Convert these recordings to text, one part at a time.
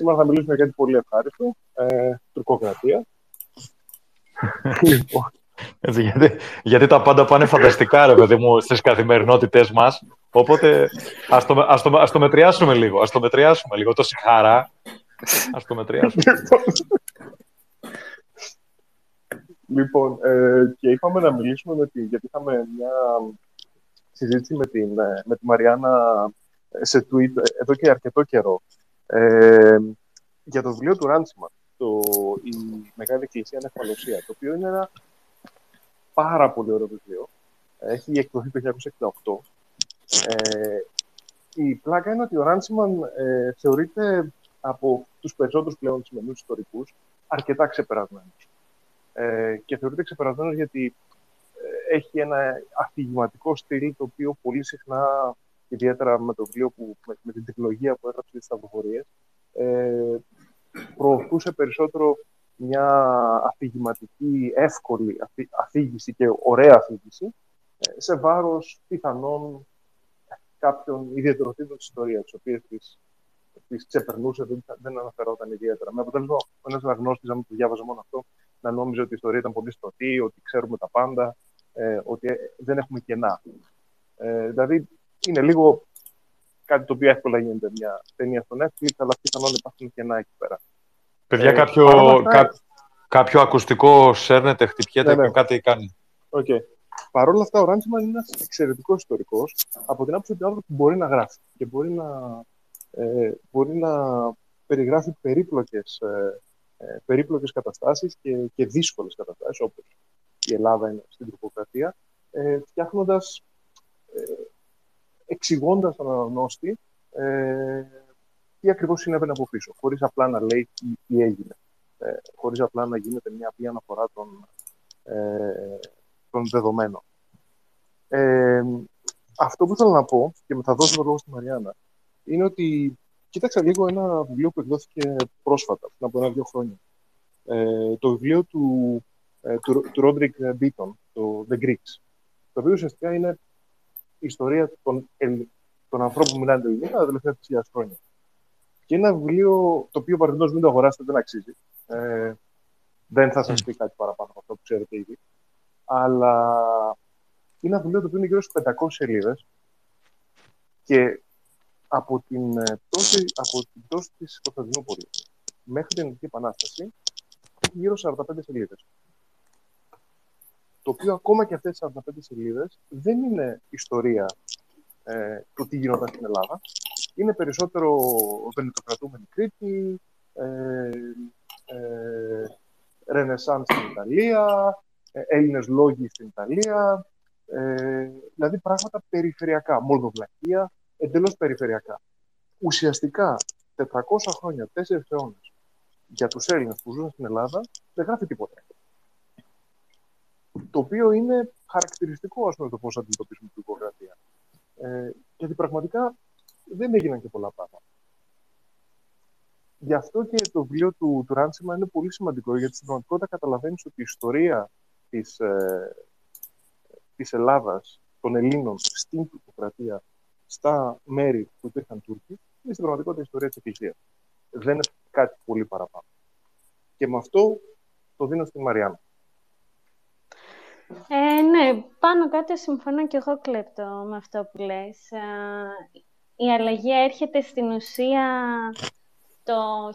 Σήμερα θα μιλήσουμε για κάτι πολύ ευχάριστο. Ε, τουρκοκρατία. λοιπόν, έτσι, γιατί, γιατί τα πάντα πάνε φανταστικά, ρε παιδί μου, στις καθημερινότητές μας. Οπότε ας το, ας, το, ας το μετριάσουμε λίγο. Ας το μετριάσουμε λίγο. Τόση χαρά. Ας το μετριάσουμε. λοιπόν, ε, και είπαμε να μιλήσουμε με τη, γιατί είχαμε μια συζήτηση με, την, ε, με τη Μαριάννα ε, σε tweet ε, εδώ και αρκετό καιρό ε, για το βιβλίο του Ράντσιμα, το, η Μεγάλη Εκκλησία Νεφαλωσία, το οποίο είναι ένα πάρα πολύ ωραίο βιβλίο. Έχει εκδοθεί το 1968. Ε, η πλάκα είναι ότι ο Ράντσιμαν ε, θεωρείται από τους περισσότερους πλέον σημερινούς ιστορικούς αρκετά ξεπερασμένος. Ε, και θεωρείται ξεπερασμένος γιατί ε, έχει ένα αφηγηματικό στυλ το οποίο πολύ συχνά, ιδιαίτερα με το βιβλίο που, με, με την τεχνολογία που έγραψε τις σταυροφορίες, ε, προωθούσε περισσότερο μια αφηγηματική, εύκολη αφήγηση και ωραία αφήγηση ε, σε βάρος πιθανών κάποιων ιδιαιτεροτήτων της ιστορίας, τις οποίες τις, τις ξεπερνούσε, δεν, δεν αναφερόταν ιδιαίτερα. Με αποτέλεσμα, ο ένας αναγνώστης, αν το διάβαζε μόνο αυτό, να νόμιζε ότι η ιστορία ήταν πολύ στρωτή, ότι ξέρουμε τα πάντα, ε, ότι ε, δεν έχουμε κενά. Ε, δηλαδή, είναι λίγο κάτι το οποίο εύκολα γίνεται μια ταινία στον Netflix, αλλά πιθανόν υπάρχουν κενά εκεί πέρα. Παιδιά, ε, κάποιο, κά, κάποιο ακουστικό σέρνεται, χτυπιέται ναι, ναι. κάτι κάνει. Okay. Παρ' όλα αυτά, ο Ράντσιμαν είναι ένας εξαιρετικός ιστορικός από την άποψη ότι ο άνθρωπος μπορεί να γράφει και μπορεί να, ε, μπορεί να περιγράφει περίπλοκες, ε, ε περίπλοκες καταστάσεις και, και δύσκολες καταστάσεις, όπως η Ελλάδα είναι στην τροποκρατία, ε, φτιάχνοντας, ε, εξηγώντας τον αναγνώστη ε, τι ακριβώς συνέβαινε από πίσω, χωρίς απλά να λέει τι, τι έγινε. Ε, χωρίς απλά να γίνεται μια απλή αναφορά των, ε, των δεδομένων. Ε, αυτό που θέλω να πω, και θα δώσω το λόγο στη Μαριάννα, είναι ότι κοίταξα λίγο ένα βιβλίο που εκδόθηκε πρόσφατα, πριν από ένα-δύο χρόνια. Ε, το βιβλίο του, ε, του, του Ρόντρικ Μπίτον, το The Greeks. Το οποίο ουσιαστικά είναι η ιστορία των, των ανθρώπων που μιλάνε ελληνικά τα τελευταία 3.000 χρόνια. Και είναι ένα βιβλίο το οποίο παραδείγματο μην το αγοράσετε, δεν αξίζει. Ε, δεν θα σας πει κάτι παραπάνω από αυτό που ξέρετε ήδη. Αλλά είναι ένα βιβλίο το οποίο είναι γύρω στις 500 σελίδες και από την ε, πτώση, από την πτώση της Κωνσταντινούπολης μέχρι την Ελληνική Επανάσταση έχει γύρω 45 σελίδες. Το οποίο ακόμα και αυτές τις 45 σελίδες δεν είναι ιστορία ε, του τι γινόταν στην Ελλάδα, είναι περισσότερο βενετοκρατούμενη Κρήτη, ε, ε, Ρενεσάν στην Ιταλία, ε, Έλληνες λόγοι στην Ιταλία, ε, δηλαδή πράγματα περιφερειακά, Μολδοβλακία, εντελώς περιφερειακά. Ουσιαστικά, 400 χρόνια, 4 αιώνες, για τους Έλληνες που ζουν στην Ελλάδα, δεν γράφει τίποτα. Το οποίο είναι χαρακτηριστικό, ας πούμε, το πώς αντιμετωπίζουμε την υπογραφία. Ε, γιατί πραγματικά δεν έγιναν και πολλά πράγματα. Γι' αυτό και το βιβλίο του, του Ράντσιμα είναι πολύ σημαντικό, γιατί στην πραγματικότητα καταλαβαίνεις ότι η ιστορία της, ε, της Ελλάδας, των Ελλήνων, στην τουρκοκρατία, στα μέρη που υπήρχαν Τούρκοι, είναι στην πραγματικότητα η ιστορία της Εκκλησίας. Δεν είναι κάτι πολύ παραπάνω. Και με αυτό το δίνω στην Μαριάννα. Ε, ναι, πάνω κάτω συμφωνώ και εγώ κλέπτο με αυτό που λες. Ε, η αλλαγή έρχεται στην ουσία το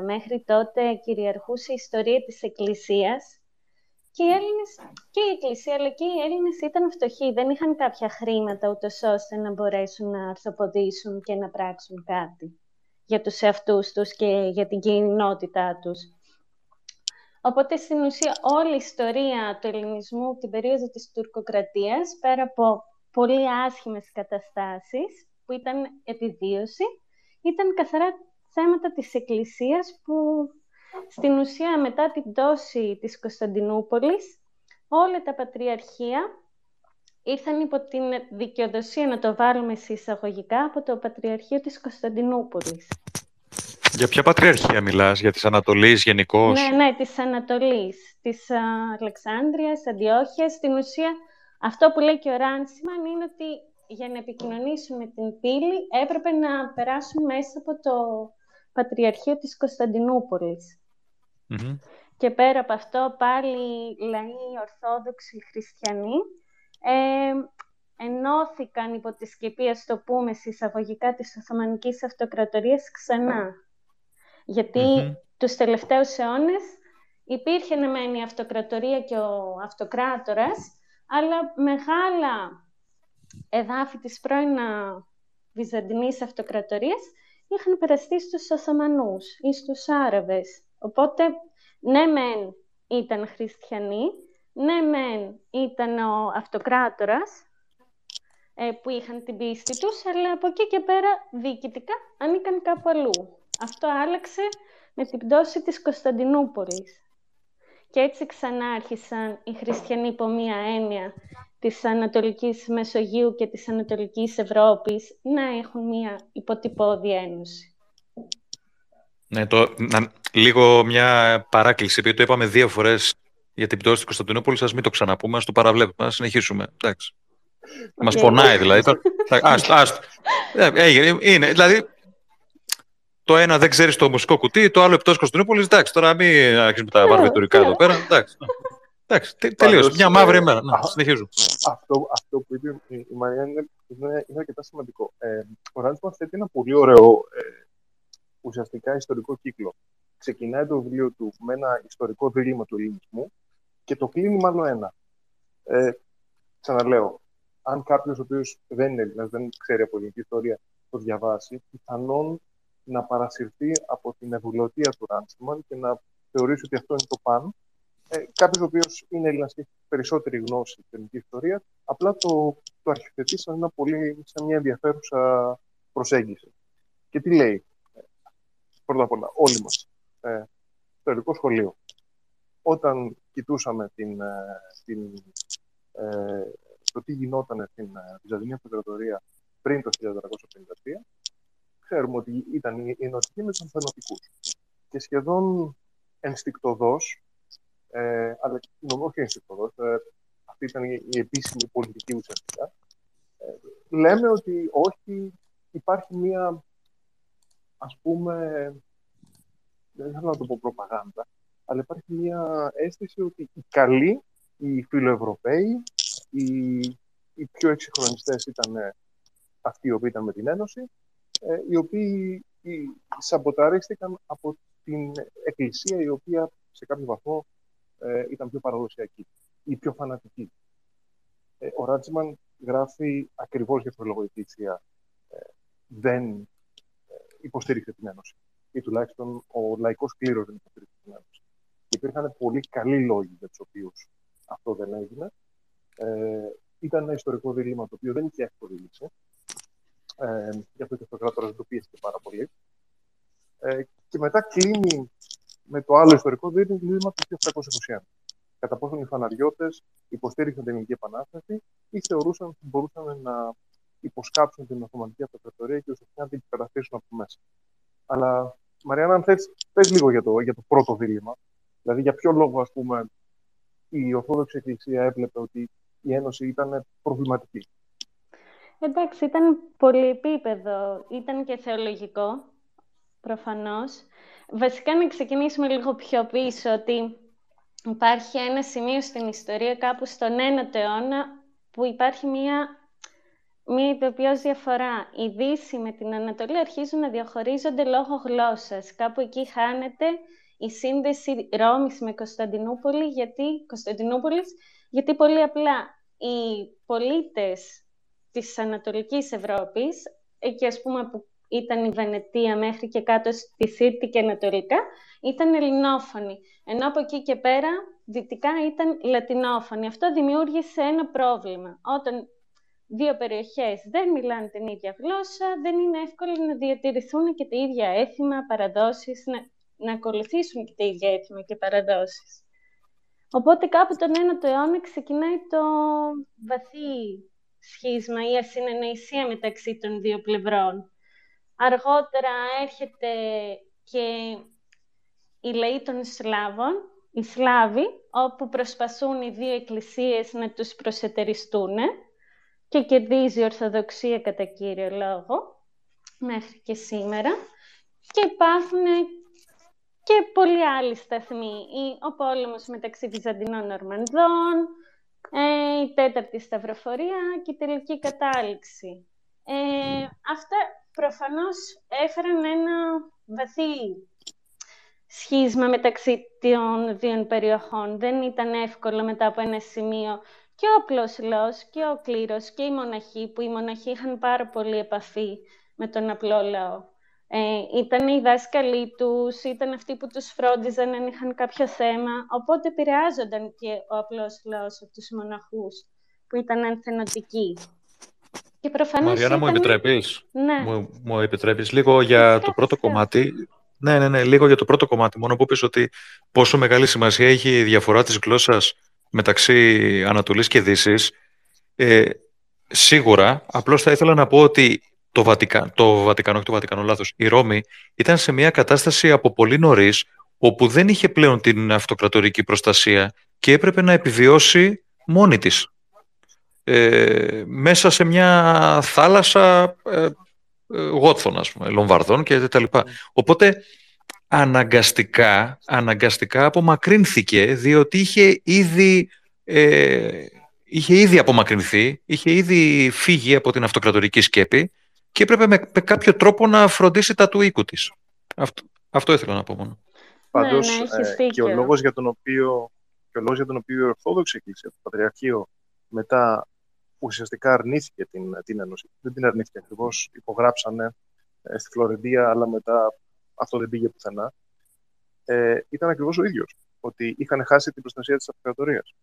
1780-1770. Μέχρι τότε κυριαρχούσε η ιστορία της Εκκλησίας και οι Έλληνες, και η Εκκλησία αλλά και οι Έλληνες ήταν φτωχοί. Δεν είχαν κάποια χρήματα ούτως ώστε να μπορέσουν να αρθοποδήσουν και να πράξουν κάτι για τους εαυτούς τους και για την κοινότητά τους. Οπότε, στην ουσία, όλη η ιστορία του ελληνισμού την περίοδο της τουρκοκρατίας, πέρα από πολύ άσχημες καταστάσεις που ήταν επιβίωση, ήταν καθαρά θέματα της Εκκλησίας που στην ουσία μετά την πτώση της Κωνσταντινούπολης όλα τα πατριαρχία ήρθαν υπό την δικαιοδοσία, να το βάλουμε σε εισαγωγικά, από το Πατριαρχείο της Κωνσταντινούπολης. Για ποια πατριαρχία μιλάς, για της Ανατολής γενικώς; Ναι, ναι, της Ανατολής, της Αλεξάνδρειας, Αντιόχειας. Στην ουσία, αυτό που λέει και ο Ράνσιμαν είναι ότι για να επικοινωνήσουν με την πύλη έπρεπε να περάσουν μέσα από το Πατριαρχείο της κωνσταντινουπολης Και πέρα από αυτό πάλι λαοί ορθόδοξοι χριστιανοί ε, ενώθηκαν υπό τη σκεπή, ας το πούμε, συσσαγωγικά της Οθωμανικής Αυτοκρατορίας ξανά. Γιατί mm-hmm. τους τελευταίους αιώνες υπήρχε ναι η αυτοκρατορία και ο αυτοκράτορας, αλλά μεγάλα εδάφη της πρώην Βυζαντινής Αυτοκρατορίας είχαν περαστεί στους Οθωμανούς ή στους Άραβες. Οπότε, ναι μεν ήταν χριστιανοί, ναι μεν ήταν ο αυτοκράτορας, ε, που είχαν την πίστη τους, αλλά από εκεί και πέρα διοικητικά ανήκαν κάπου αλλού. Αυτό άλλαξε με την πτώση της Κωνσταντινούπολης. Και έτσι ξανά άρχισαν οι χριστιανοί υπό μία έννοια της Ανατολικής Μεσογείου και της Ανατολικής Ευρώπης να έχουν μία υποτυπώδη ένωση. Ναι, το, να, λίγο μια παράκληση, επειδή το είπαμε δύο φορές για την πτώση της Κωνσταντινούπολης, ας μην το ξαναπούμε, ας το παραβλέπουμε, ας συνεχίσουμε. Εντάξει. Μας πονάει δηλαδή. Άστο, άστο. Ε, έγινε, είναι. Δηλαδή, το ένα δεν ξέρεις το μουσικό κουτί, το άλλο εκτός Κωνσταντινούπολης. Εντάξει, τώρα μην αρχίσουμε τα βαρβιτουρικά εδώ πέρα. Εντάξει. Εντάξει, τελείω. Μια μαύρη ημέρα. Να, συνεχίζω. Αυτό, αυτό που είπε η Μαρία είναι, είναι, είναι αρκετά σημαντικό. Ε, ο Ράντσμαν θέτει ένα πολύ ωραίο ε, ουσιαστικά ιστορικό κύκλο. Ξεκινάει το βιβλίο του με ένα ιστορικό δίλημα του ελληνισμού και το κλείνει μάλλον ένα. Ε, ξαναλέω, αν κάποιος ο οποίος δεν είναι Έλληνας, δεν ξέρει από ελληνική ιστορία, το διαβάσει, πιθανόν να παρασυρθεί από την ευουλωτία του Ράντσμαν και να θεωρήσει ότι αυτό είναι το παν. Ε, κάποιος ο οποίος είναι Έλληνας και έχει περισσότερη γνώση στην ελληνική ιστορία, απλά το, το αρχιθετεί σαν, ένα πολύ, σαν μια ενδιαφέρουσα προσέγγιση. Και τι λέει, ε, πρώτα απ' όλα, όλοι μας, ε, στο ελληνικό σχολείο, όταν κοιτούσαμε την, ε, την ε, το τι γινόταν στην Βυζαντινή Αυτοκρατορία πριν το 1453, ξέρουμε ότι ήταν οι ενωτικοί με τους φαινοτικού. Και σχεδόν ενστικτοδός, ε, αλλά όχι ενστικτοδός, ε, αυτή ήταν η, επίσημη πολιτική ουσιαστικά, ε, λέμε ότι όχι, υπάρχει μία, ας πούμε, δεν θέλω να το πω προπαγάνδα, αλλά υπάρχει μία αίσθηση ότι οι καλοί, οι φιλοευρωπαίοι, οι, οι πιο εξυγχρονιστές ήταν ε, αυτοί οι οποίοι ήταν με την Ένωση, ε, οι οποίοι οι, σαμποταρίστηκαν από την Εκκλησία, η οποία σε κάποιο βαθμό ε, ήταν πιο παραδοσιακή ή πιο φανατική. ο Ράτσιμαν γράφει ακριβώς για το λόγο η Εκκλησία δεν υποστήριξε την Ένωση. Ή τουλάχιστον ο λαϊκός κλήρος δεν υποστήριξε την Ένωση. Και υπήρχαν πολύ καλοί λόγοι για τους οποίους αυτό δεν έγινε. Ε, ήταν ένα ιστορικό δίλημα το οποίο δεν είχε εύκολη λύση. Ε, γι' αυτό και ο κράτορα δεν το πίεσε πάρα πολύ. Ε, και μετά κλείνει με το άλλο ιστορικό δίλημα του 1721. Κατά πόσον οι φαναριώτες υποστήριξαν την Ελληνική Επανάσταση ή θεωρούσαν ότι μπορούσαν να υποσκάψουν την Οθωμανική Αυτοκρατορία και ουσιαστικά να την υπερασπίσουν από μέσα. Αλλά, Μαριάννα, αν θες, πες λίγο για το, για το πρώτο δίλημα. Δηλαδή, για ποιο λόγο, ας πούμε, η Ορθόδοξη Εκκλησία έβλεπε ότι η Ένωση ήταν προβληματική. Εντάξει, ήταν πολυεπίπεδο. Ήταν και θεολογικό, προφανώς. Βασικά να ξεκινήσουμε λίγο πιο πίσω, ότι υπάρχει ένα σημείο στην ιστορία κάπου στον 1ο αιώνα που υπάρχει μία, μία ειδοποιώς διαφορά. Η Δύση με την Ανατολή αρχίζουν να διαχωρίζονται λόγω γλώσσας. Κάπου εκεί χάνεται η σύνδεση Ρώμης με Κωνσταντινούπολη, γιατί, Κωνσταντινούπολης, γιατί πολύ απλά οι πολίτες της Ανατολικής Ευρώπης, εκεί ας πούμε που ήταν η Βενετία μέχρι και κάτω στη Σύρτη και Ανατολικά, ήταν ελληνόφωνοι. Ενώ από εκεί και πέρα δυτικά ήταν λατινόφωνοι. Αυτό δημιούργησε ένα πρόβλημα. Όταν δύο περιοχές δεν μιλάνε την ίδια γλώσσα, δεν είναι εύκολο να διατηρηθούν και τα ίδια έθιμα, παραδόσεις, να, να ακολουθήσουν και τα ίδια έθιμα και παραδόσεις. Οπότε κάπου τον 1ο αιώνα ξεκινάει το βαθύ σχίσμα ή ασυνεννοησία μεταξύ των δύο πλευρών. Αργότερα έρχεται και η λαοί των Σλάβων, οι Σλάβοι, όπου προσπαθούν οι δύο εκκλησίες να τους προσετεριστούν. και κερδίζει η Ορθοδοξία κατά κύριο λόγο μέχρι και σήμερα. Και υπάρχουν και πολλοί άλλοι σταθμοί. Ο πόλεμος μεταξύ Βυζαντινών Ορμανδών, ε, η τέταρτη σταυροφορία και η τελική κατάληξη. Ε, αυτά προφανώς έφεραν ένα βαθύ σχίσμα μεταξύ των δύο περιοχών. Δεν ήταν εύκολο μετά από ένα σημείο και ο απλός λαός και ο κλήρος και οι μοναχοί, που οι μοναχοί είχαν πάρα πολύ επαφή με τον απλό λαό. Ε, ήταν οι δάσκαλοι τους, ήταν αυτοί που τους φρόντιζαν αν είχαν κάποιο θέμα, οπότε επηρεάζονταν και ο απλός λαός από τους μοναχούς, που ήταν ανθενωτικοί. Και προφανώς Μαριάννα, ήταν... μου επιτρέπεις, ναι. μου, μου επιτρέπεις λίγο για το πρώτο κομμάτι; Ναι, ναι, ναι, λίγο για το πρώτο κομμάτι. Μόνο που πεις ότι πόσο μεγάλη σημασία έχει η διαφορά της γλώσσας μεταξύ Ανατολής και Δύσης. Ε, σίγουρα, απλώς θα ήθελα να πω ότι το, Βατικα... το Βατικανό, όχι το Βατικανό, λάθος, η Ρώμη ήταν σε μια κατάσταση από πολύ νωρίς όπου δεν είχε πλέον την αυτοκρατορική προστασία και έπρεπε να επιβιώσει μόνη της. Ε, μέσα σε μια θάλασσα ε, ε, γότθων, ας πούμε, λομβαρδών και τα λοιπά. Οπότε αναγκαστικά, αναγκαστικά απομακρύνθηκε διότι είχε ήδη, ε, είχε ήδη απομακρυνθεί, είχε ήδη φύγει από την αυτοκρατορική σκέπη και έπρεπε με, κάποιο τρόπο να φροντίσει τα του οίκου της. Αυτό, αυτό ήθελα να πω μόνο. Πάντως, ναι, ναι, ε, και, ο λόγος για τον οποίο, και ο λόγος για τον οποίο η Ορθόδοξη Εκκλησία, το Πατριαρχείο, μετά ουσιαστικά αρνήθηκε την, την Ένωση. Δεν την αρνήθηκε ακριβώς. Υπογράψανε ε, στη Φλωρεντία, αλλά μετά αυτό δεν πήγε πουθενά. Ε, ήταν ακριβώς ο ίδιος. Ότι είχαν χάσει την προστασία της αυτοκρατορίας.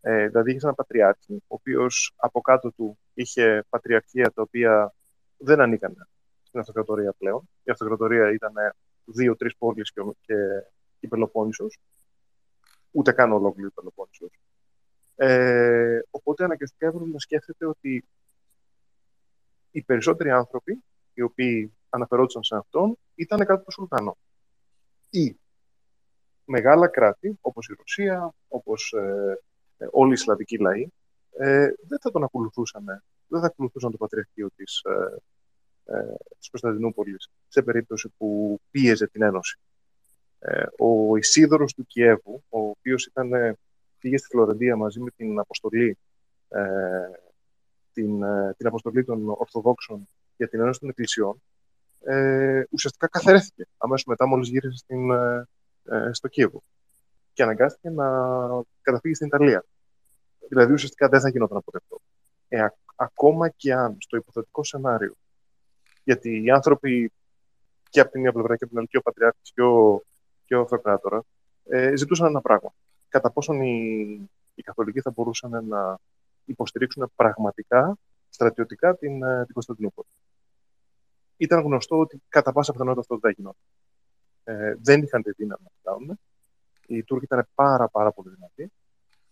Ε, δηλαδή, είχε έναν πατριάρχη, ο οποίος από κάτω του είχε πατριαρχία τα οποία δεν ανήκαν στην αυτοκρατορία πλέον. Η αυτοκρατορία ήταν δύο-τρεις πόλεις και, και η Πελοπόννησος. Ούτε καν ολόκληρη η Πελοπόννησος. Ε, οπότε αναγκαστικά έπρεπε να σκέφτεται ότι οι περισσότεροι άνθρωποι οι οποίοι αναφερόντουσαν σε αυτόν ήταν κάτω του Σουλτάνο. Ή μεγάλα κράτη, όπως η Ρωσία, όπως ε, ε, όλοι οι Σλαβικοί λαοί, ε, δεν θα τον ακολουθούσαν, δεν θα ακολουθούσαν το Πατριαρχείο της, ε, ε, της Κωνσταντινούπολης σε περίπτωση που πίεζε την Ένωση. Ε, ο Ισίδωρος του Κιέβου, ο οποίος ήταν πήγε στη Φλωρεντία μαζί με την αποστολή, ε, την, ε, την αποστολή των Ορθοδόξων για την Ένωση των Εκκλησιών, ε, ουσιαστικά καθαρέθηκε αμέσως μετά μόλις γύρισε στην, ε, ε, στο Κίεβο και αναγκάστηκε να καταφύγει στην Ιταλία. Δηλαδή ουσιαστικά δεν θα γινόταν ποτέ αυτό. Ε, ακόμα και αν στο υποθετικό σενάριο, γιατί οι άνθρωποι και από την μία πλευρά και από την άλλη και ο Πατριάρχης και ο, και ο Αυτοκράτορα ε, ζητούσαν ένα πράγμα κατά πόσον οι, οι καθολικοί θα μπορούσαν να υποστηρίξουν πραγματικά, στρατιωτικά την, ε, την Κωνσταντινούπολη. Ήταν γνωστό ότι κατά πάσα πιθανότητα αυτό δεν γινόταν. Ε, δεν είχαν τη δύναμη να το κάνουν. Οι Τούρκοι ήταν πάρα, πάρα πολύ δυνατοί.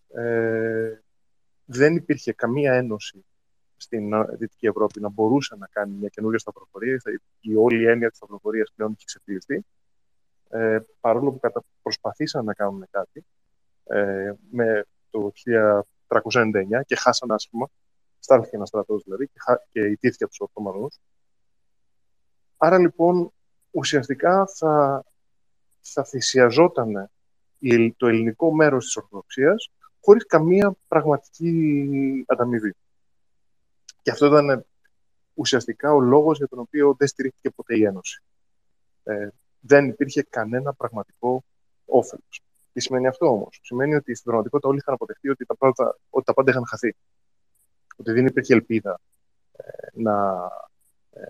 Ε, δεν υπήρχε καμία ένωση στην ε, Δυτική Ευρώπη να μπορούσε να κάνει μια καινούργια σταυροφορία. Η όλη έννοια της σταυροφορία πλέον είχε ξεφύγει. Ε, παρόλο που προσπαθήσαν να κάνουν κάτι, ε, με το 1399 και χάσαν άσχημα. Στάλθηκε ένας στρατός δηλαδή και, και ιτήθηκε από τους Οθωμανού. Άρα λοιπόν ουσιαστικά θα, θα θυσιαζόταν το ελληνικό μέρος της Ορθοδοξίας χωρίς καμία πραγματική ανταμοιβή. Και αυτό ήταν ουσιαστικά ο λόγος για τον οποίο δεν στηρίχθηκε ποτέ η Ένωση. Ε, δεν υπήρχε κανένα πραγματικό όφελος. Τι σημαίνει αυτό όμως; Σημαίνει ότι στην πραγματικότητα όλοι είχαν αποδεχτεί ότι τα, πάντα, ότι τα πάντα είχαν χαθεί. Ότι δεν υπήρχε ελπίδα ε, να, ε,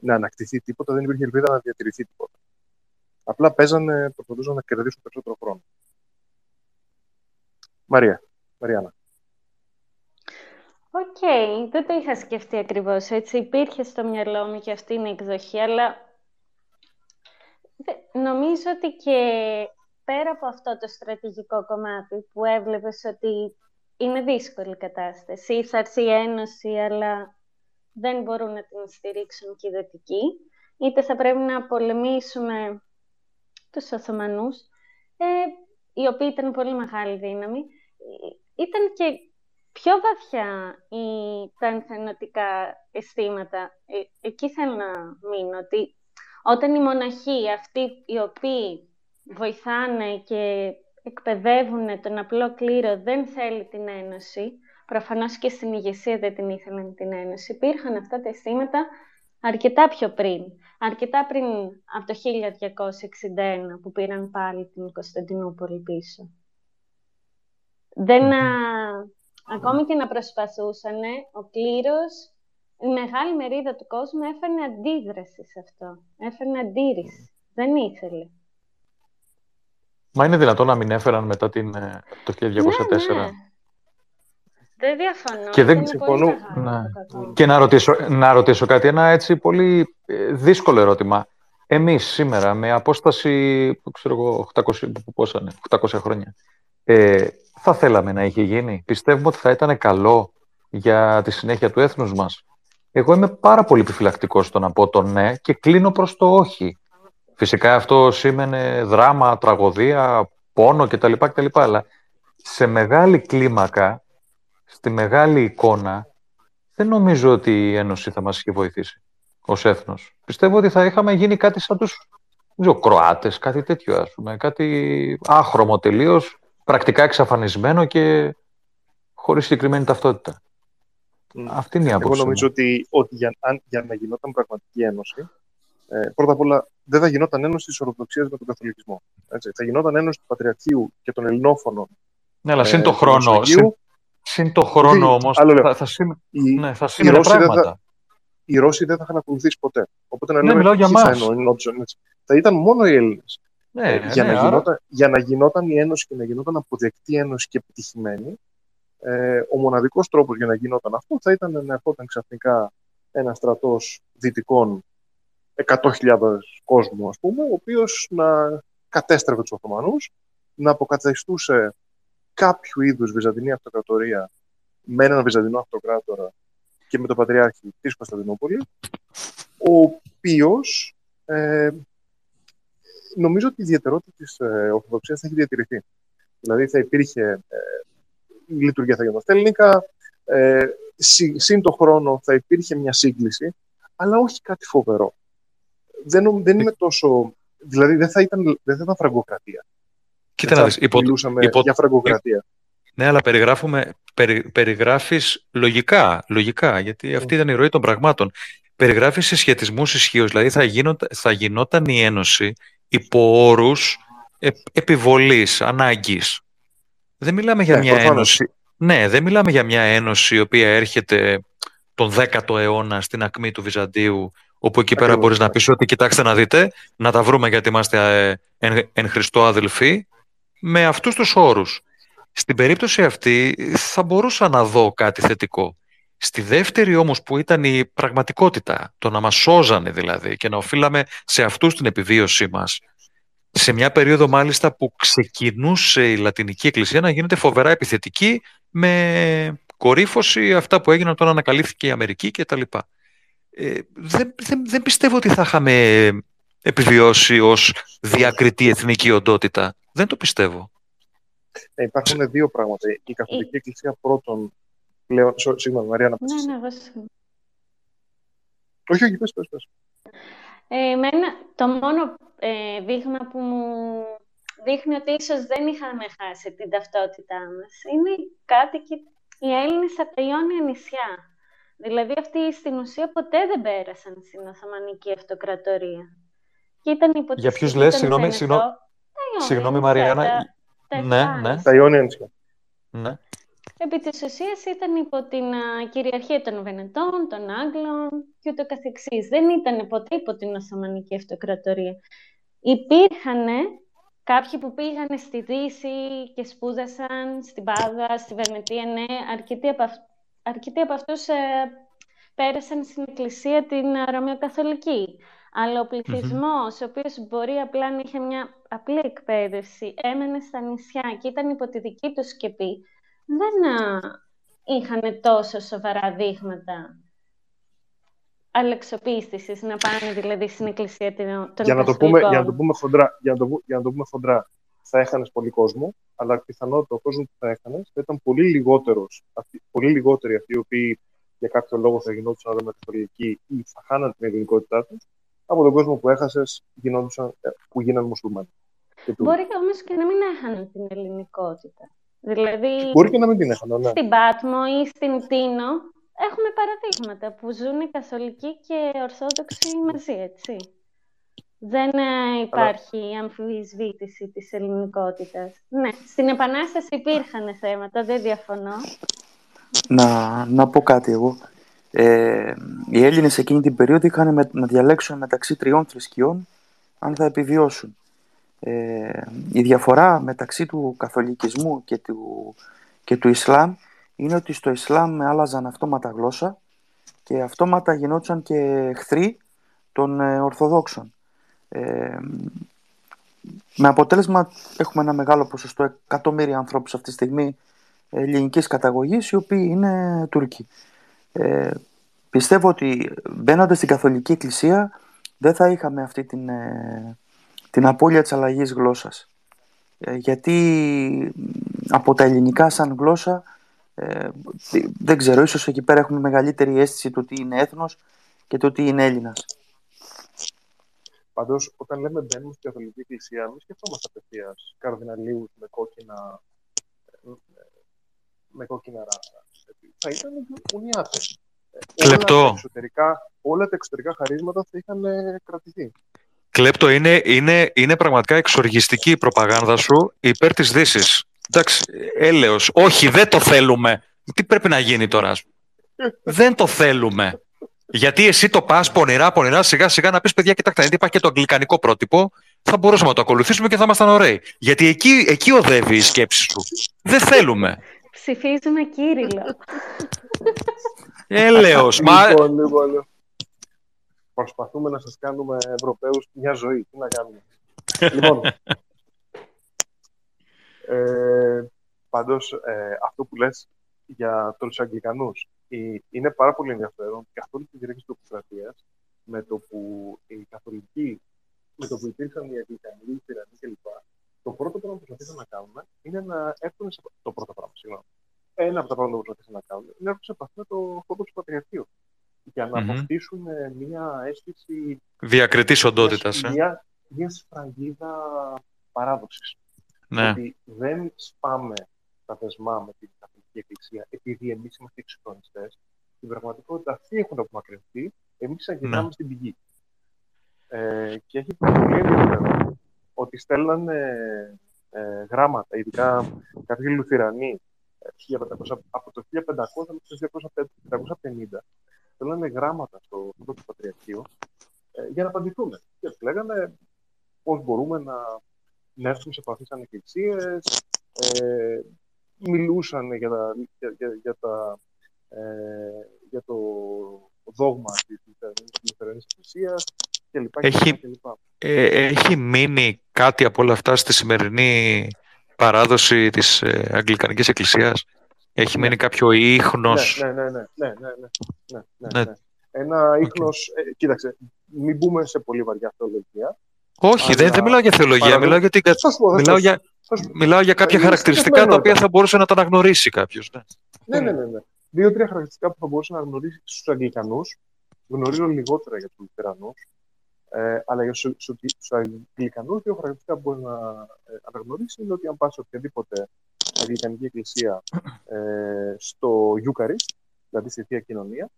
να ανακτηθεί τίποτα, δεν υπήρχε ελπίδα να διατηρηθεί τίποτα. Απλά παίζανε, προσπαθούσαν να κερδίσουν περισσότερο χρόνο. Μαρία, Μαριάννα. OK, okay. δεν το είχα σκεφτεί ακριβώς έτσι. Υπήρχε στο μυαλό μου και αυτή η εκδοχή, αλλά νομίζω ότι και πέρα από αυτό το στρατηγικό κομμάτι που έβλεπες ότι είναι δύσκολη η κατάσταση, θα έρθει η Ένωση, αλλά δεν μπορούν να την στηρίξουν και οι Δυτικοί, είτε θα πρέπει να πολεμήσουμε τους Οθωμανούς, ε, οι οποίοι ήταν πολύ μεγάλη δύναμη. Ήταν και πιο βαθιά η, τα ενθενωτικά αισθήματα. Ε, εκεί θέλω να μείνω, ότι όταν οι μοναχοί, αυτοί οι οποίοι βοηθάνε και εκπαιδεύουν τον απλό κλήρο, δεν θέλει την Ένωση, προφανώς και στην ηγεσία δεν την ήθελαν την Ένωση, υπήρχαν αυτά τα αισθήματα αρκετά πιο πριν. Αρκετά πριν από το 1261 που πήραν πάλι την Κωνσταντινούπολη πίσω. Δεν, ακόμη και να προσπαθούσαν, ο κλήρος, η μεγάλη μερίδα του κόσμου έφερνε αντίδραση σε αυτό. Έφερνε αντίρρηση. Δεν ήθελε. Μα είναι δυνατόν να μην έφεραν μετά την, ε, το 1204. Ναι, ναι. Δεν διαφωνώ. Και, δεν... Συμφωνώ. Ναι. και να, ρωτήσω, να ρωτήσω κάτι, ένα έτσι πολύ ε, δύσκολο ερώτημα. Εμείς σήμερα με απόσταση, ξέρω εγώ, 800, πόσα 800 χρόνια, ε, θα θέλαμε να είχε γίνει. Πιστεύουμε ότι θα ήταν καλό για τη συνέχεια του έθνους μας. Εγώ είμαι πάρα πολύ επιφυλακτικός στο να πω το ναι και κλείνω προς το όχι. Φυσικά αυτό σήμαινε δράμα, τραγωδία, πόνο κτλ. κτλ αλλά σε μεγάλη κλίμακα, στη μεγάλη εικόνα, δεν νομίζω ότι η Ένωση θα μας είχε βοηθήσει ως έθνος. Πιστεύω ότι θα είχαμε γίνει κάτι σαν τους ξέρω, Κροάτες, κάτι τέτοιο ας πούμε, κάτι άχρωμο τελείως, πρακτικά εξαφανισμένο και χωρίς συγκεκριμένη ταυτότητα. Αυτή είναι η άποψη. Εγώ νομίζω ότι, ότι για, αν, για να γινόταν πραγματική ένωση, ε, πρώτα απ' όλα δεν θα γινόταν ένωση της Ορθοδοξίας με τον Καθολικισμό. Έτσι. Θα γινόταν ένωση του Πατριαρχείου και των Ελληνόφωνων. Ναι, αλλά συν το ε, χρόνο. Συν, συν το χρόνο όμως. Θα, θα, συν, ναι, θα πράγματα. Θα, οι Ρώσοι δεν θα είχαν ακολουθήσει ποτέ. Οπότε να ναι, λέμε για θα, εννοήσουν, θα ήταν μόνο οι Έλληνες. Ναι, ε, για, ναι, να άρα... γινόταν, για να γινόταν η Ένωση και να γινόταν αποδεκτή Ένωση και επιτυχημένη, ε, ο μοναδικός τρόπος για να γινόταν αυτό θα ήταν να ερχόταν ξαφνικά ένα στρατός δυτικών 100.000 κόσμου, ας πούμε, ο οποίος να κατέστρεφε τους Οθωμανούς, να αποκαθιστούσε κάποιο είδους Βυζαντινή Αυτοκρατορία με έναν Βυζαντινό Αυτοκράτορα και με τον Πατριάρχη της Κωνσταντινούπολης, ο οποίος ε, νομίζω ότι η ιδιαιτερότητα της ε, Ορθοδοξίας θα έχει διατηρηθεί. Δηλαδή θα υπήρχε ε, λειτουργία θα γινόταν στα ελληνικά, ε, συν το χρόνο θα υπήρχε μια σύγκληση, αλλά όχι κάτι φοβερό δεν, δεν είμαι τόσο... Δηλαδή δεν θα ήταν, δεν θα ήταν φραγκοκρατία. Κοίτα να δεις, υπο, υπο, για φραγκοκρατία. Ναι, αλλά περιγράφουμε, περι, περιγράφεις λογικά, λογικά, γιατί αυτή ήταν η ροή των πραγμάτων. Περιγράφεις συσχετισμούς ισχύως, δηλαδή θα, γίνοντα, θα γινόταν η Ένωση υπό όρους ε, επιβολής, ανάγκης. Δεν μιλάμε για ναι, μια ένωση. Ναι, δεν μιλάμε για μια ένωση η οποία έρχεται τον 10ο αιώνα στην ακμή του Βυζαντίου Όπου εκεί πέρα μπορείς να πεις ότι κοιτάξτε να δείτε, να τα βρούμε γιατί είμαστε ε, εν, εν Χριστώ αδελφοί, με αυτούς τους όρους. Στην περίπτωση αυτή θα μπορούσα να δω κάτι θετικό. Στη δεύτερη όμως που ήταν η πραγματικότητα, το να μας σώζανε δηλαδή και να οφείλαμε σε αυτούς την επιβίωσή μας, σε μια περίοδο μάλιστα που ξεκινούσε η Λατινική Εκκλησία να γίνεται φοβερά επιθετική με κορύφωση αυτά που έγιναν τώρα ανακαλύφθηκε η Αμερική κτλ. Ε, δεν, δεν, δεν πιστεύω ότι θα είχαμε επιβιώσει ως διακριτή εθνική οντότητα. Δεν το πιστεύω. Ε, υπάρχουν δύο πράγματα. Η Καθολική ε. Εκκλησία πρώτον πλέον... Συγγνώμη, Μαρία, να πεις. Ναι, ναι, Όχι, όχι, πες, πες, πες. Ε, εμένα, το μόνο ε, δείγμα που μου δείχνει ότι ίσως δεν είχαμε χάσει την ταυτότητά μας είναι κάτι και οι Έλληνες από τα Ιόνια νησιά. Δηλαδή αυτοί στην ουσία ποτέ δεν πέρασαν στην Οθωμανική Αυτοκρατορία. Και ήταν υπό Για ποιους λες, συγγνώμη, συγγνώμη, συγγνώμη Μαριάννα. ναι, ναι. Τα Ιόνια Ναι. Επί της ουσίας ήταν υπό την κυριαρχία των Βενετών, των Άγγλων και ούτω καθεξής. Δεν ήταν ποτέ υπό την Οθωμανική Αυτοκρατορία. Υπήρχαν κάποιοι που πήγαν στη Δύση και σπούδασαν στην Πάδα, στη Βερνετία, ναι, αρκετοί από αυτούς αρκετοί από αυτούς ε, πέρασαν στην εκκλησία την Ρωμαιοκαθολική. Αλλά ο πληθυσμός, ο οποίος μπορεί απλά να είχε μια απλή εκπαίδευση, έμενε στα νησιά και ήταν υπό τη δική του σκεπή, δεν είχαν τόσο σοβαρά δείγματα αλεξοπίστησης, να πάνε δηλαδή στην εκκλησία των για να, το πούμε, για να το πούμε χοντρά, για να το, για να το πούμε χοντρά. θα έχανες πολύ κόσμο, αλλά πιθανότητα ο κόσμος που θα έχανες θα ήταν πολύ, λιγότερος, πολύ λιγότεροι αυτοί οι οποίοι για κάποιο λόγο θα γινόντουσαν καθολικοί ή θα χάναν την ελληνικότητά τους, από τον κόσμο που έχασες ε, που γίνανε μουσουλμάνοι. Μπορεί όμως και να μην έχανε την ελληνικότητα. Δηλαδή, Μπορεί και να μην την έχανε, ναι. Στην Πάτμο ή στην Τίνο έχουμε παραδείγματα που ζουν οι καθολικοί και ορθόδοξοι μαζί, έτσι. Δεν ε, υπάρχει Αλλά... αμφισβήτηση της ελληνικότητας. Ναι, στην Επανάσταση υπήρχαν θέματα, δεν διαφωνώ. Να, να πω κάτι εγώ. Ε, οι Έλληνες εκείνη την περίοδο είχαν με, να διαλέξουν μεταξύ τριών θρησκειών αν θα επιβιώσουν. Ε, η διαφορά μεταξύ του καθολικισμού και του, και του Ισλάμ είναι ότι στο Ισλάμ άλλαζαν αυτόματα γλώσσα και αυτόματα γινόντουσαν και εχθροί των ε, Ορθοδόξων. Ε, με αποτέλεσμα έχουμε ένα μεγάλο ποσοστό εκατομμύρια ανθρώπους αυτή τη στιγμή ελληνικής καταγωγής οι οποίοι είναι Τούρκοι. Ε, πιστεύω ότι μπαίνοντας στην Καθολική Εκκλησία δεν θα είχαμε αυτή την, ε, την απώλεια της αλλαγής γλώσσας. Ε, γιατί από τα ελληνικά σαν γλώσσα ε, δεν ξέρω, ίσως εκεί πέρα έχουμε μεγαλύτερη αίσθηση του τι είναι έθνος και το τι είναι Έλληνας. Πάντως, όταν λέμε μπαίνουμε στην Καθολική Εκκλησία, μην σκεφτόμαστε απευθείας καρδιναλίους με κόκκινα, με κόκκινα ράσα. Θα ήταν ουνιάτε. Κλεπτό. Όλα τα, εξωτερικά, όλα τα εξωτερικά χαρίσματα θα είχαν κρατηθεί. Κλέπτο, είναι, είναι, είναι πραγματικά εξοργιστική η προπαγάνδα σου υπέρ της δύσης. Εντάξει, έλεος. Όχι, δεν το θέλουμε. Τι πρέπει να γίνει τώρα. δεν το θέλουμε. Γιατί εσύ το πας πονηρά, πονηρά, σιγά σιγά να πεις παιδιά, κοιτάξτε, γιατί υπάρχει και το αγγλικανικό πρότυπο, θα μπορούσαμε να το ακολουθήσουμε και θα ήμασταν ωραίοι. Γιατί εκεί, εκεί οδεύει η σκέψη σου. Δεν θέλουμε. Ψηφίζουμε Κύριλο. Έλεος. μα... Λοιπόν, λοιπόν, προσπαθούμε να σας κάνουμε Ευρωπαίους μια ζωή. Τι να κάνουμε. λοιπόν, ε, πάντως, ε, αυτό που λες για τους Αγγλικανούς είναι πάρα πολύ ενδιαφέρον και όλη τη διάρκεια της επικρατείας με το που οι καθολικοί, με το που υπήρξαν οι Αγγλικανοί, οι Τυρανοί κλπ. Το πρώτο πράγμα που προσπαθήσαν να κάνουμε είναι να έρθουν σε. Το πρώτο πράγμα, συγγνώμη. Ένα από τα πράγματα που προσπαθήσαν να κάνουν είναι να έρθουν σε επαφή με το του Πατριαρχείου. Για να mm-hmm. αποκτήσουν μια αίσθηση. Διακριτής οντότητας. Ε. Μια, μια σφραγίδα παράδοσης. Ναι. Ότι δεν σπάμε τα δεσμά με την Καθολική Εκκλησία επειδή εμείς είμαστε εξυγχρονιστέ. Στην πραγματικότητα αυτοί έχουν απομακρυνθεί, εμείς αγγελάμε ναι. στην πηγή. Ε, και έχει πολύ ενδιαφέρον ότι στέλνανε ε, γράμματα, ειδικά κάποιοι Λουθυρανοί, ε, από το 1500 μέχρι το 1550, στέλνανε γράμματα στο πρώτο Πατριαρχείο ε, για να απαντηθούν. Και τους λέγανε πώς μπορούμε να, να έρθουμε σε επαφή σαν εκκλησίες, ε, μιλούσαν για, τα, για, για, τα, ε, για το δόγμα της Λουθερανής Εκκλησίας κλπ. Έχει, ε, έχει μείνει κάτι από όλα αυτά στη σημερινή παράδοση της ε, Αγγλικανικής Εκκλησίας; Έχει μείνει κάποιο ίχνος. Ναι, ναι, ναι, ναι, ναι, ναι, ναι, ναι, Ένα ίχνος, ε, κοίταξε, μην μπούμε σε πολύ βαριά θεολογία. Όχι, δεν, δεν μιλάω για θεολογία, μιλάω για, την... μιλάω για, μιλάω για κάποια χαρακτηριστικά τα οποία θα μπορούσε να τα αναγνωρίσει κάποιος. Ναι, ναι, ναι. ναι. Δύο-τρία χαρακτηριστικά που θα μπορούσε να αναγνωρίσει στους Αγγλικανούς. Γνωρίζω λιγότερα για τους Λουθερανού. Ε, αλλά για τους Αγγλικανούς, δύο χαρακτηριστικά που μπορεί να ε, αναγνωρίσει είναι ότι αν πας σε οποιαδήποτε Αγγλικανική εκκλησία ε, στο Ιούκαρι, δηλαδή στη Θεία Κοινωνία,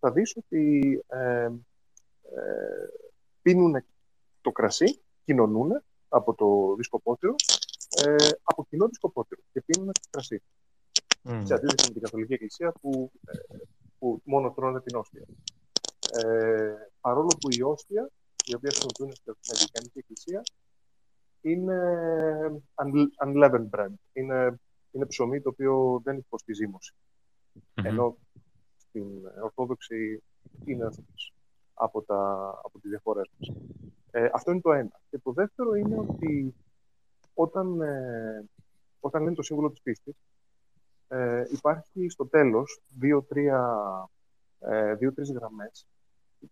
θα δεις ότι ε, ε, πίνουν το κρασί, κοινωνούν από το δισκοπότηρο, ε, από κοινό δισκοπότηρο και πίνουν το κρασί. Mm. Σε αντίθεση με την Καθολική Εκκλησία που, ε, που μόνο τρώνε την όστια. Ε, παρόλο που η όστια, η οποία χρησιμοποιούν στην Αγγλικανική Εκκλησία, είναι unleavened bread. Είναι, είναι ψωμί το οποίο δεν έχει τη ζύμωση. Mm-hmm. Ενώ στην Ορθόδοξη είναι από, τα, από τις διαφορές μας. Ε, αυτό είναι το ένα. Και το δεύτερο είναι ότι όταν, ε, όταν λένε το σύμβολο της πίστης, ε, υπάρχει στο τέλος ε, δύο-τρεις γραμμές,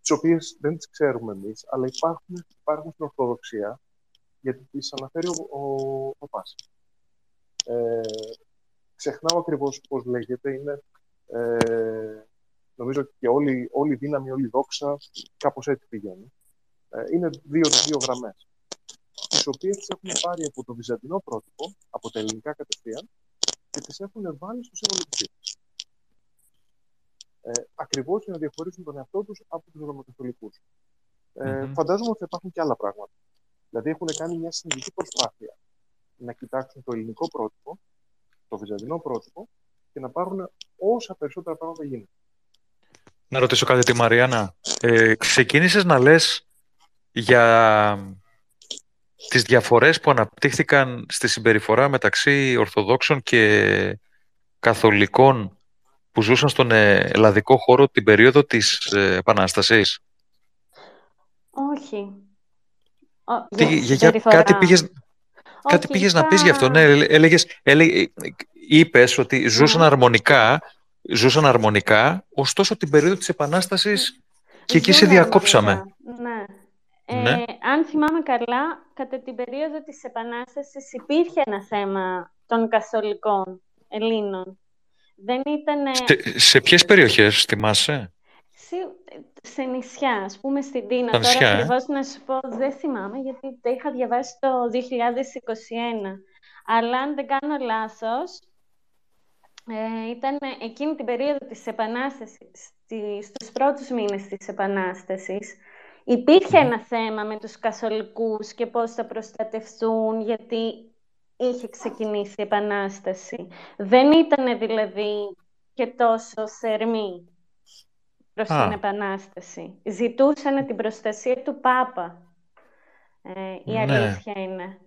τις οποίες δεν τις ξέρουμε εμείς, αλλά υπάρχουν, υπάρχουν στην Ορθοδοξία γιατί τις αναφέρει ο, ο, ο Ε, ξεχνάω ακριβώς πώς λέγεται, είναι, ε, νομίζω και όλη, όλη η δύναμη, όλη η δόξα, κάπως έτσι πηγαίνει. Ε, είναι δύο, δύο γραμμές, τις οποίες τις έχουν πάρει από το βυζαντινό πρότυπο, από τα ελληνικά κατευθείαν, και τις έχουν βάλει στο σύμβολο της ε, ακριβώς για να διαχωρίσουν τον εαυτό τους από τους Ρωμακαθολικού. Ε, mm-hmm. Φαντάζομαι ότι θα υπάρχουν και άλλα πράγματα. Δηλαδή έχουν κάνει μια συνειδητή προσπάθεια να κοιτάξουν το ελληνικό πρότυπο, το βυζαντινό πρότυπο και να πάρουν όσα περισσότερα πράγματα γίνεται. Να ρωτήσω κάτι τη Μαριάννα. Ε, ξεκίνησες να λες για τις διαφορές που αναπτύχθηκαν στη συμπεριφορά μεταξύ Ορθοδόξων και Καθολικών που ζούσαν στον ε, ελλαδικό χώρο την περίοδο της ε, Επανάστασης; Όχι. Τι, για, για, κάτι πήγες, κάτι πήγες να πεις γι' αυτό. Ναι, έλεγες, έλεγε, είπες ότι ζούσαν ναι. αρμονικά, ζούσαν αρμονικά, ωστόσο την περίοδο της Επανάστασης και εκεί σε διακόψαμε. Ναι. ναι. Ε, αν θυμάμαι καλά, κατά την περίοδο της Επανάστασης υπήρχε ένα θέμα των καθολικών Ελλήνων. Δεν ήταν... Σε, σε ποιες περιοχές θυμάσαι; Σε νησιά, ας πούμε στην Τίνα. Τώρα νησιά, ε; ακριβώς να σου πω, δεν θυμάμαι, γιατί τα είχα διαβάσει το 2021. Αλλά αν δεν κάνω λάθος, ε, ήταν εκείνη την περίοδο της Επανάστασης, στους πρώτους μήνες της Επανάστασης, υπήρχε ένα θέμα με τους καθολικούς και πώς θα προστατευτούν, γιατί είχε ξεκινήσει η Επανάσταση. Δεν ήταν δηλαδή και τόσο θερμή προς την Επανάσταση. Ζητούσαν την προστασία του Πάπα. Ε, η ναι. αλήθεια είναι.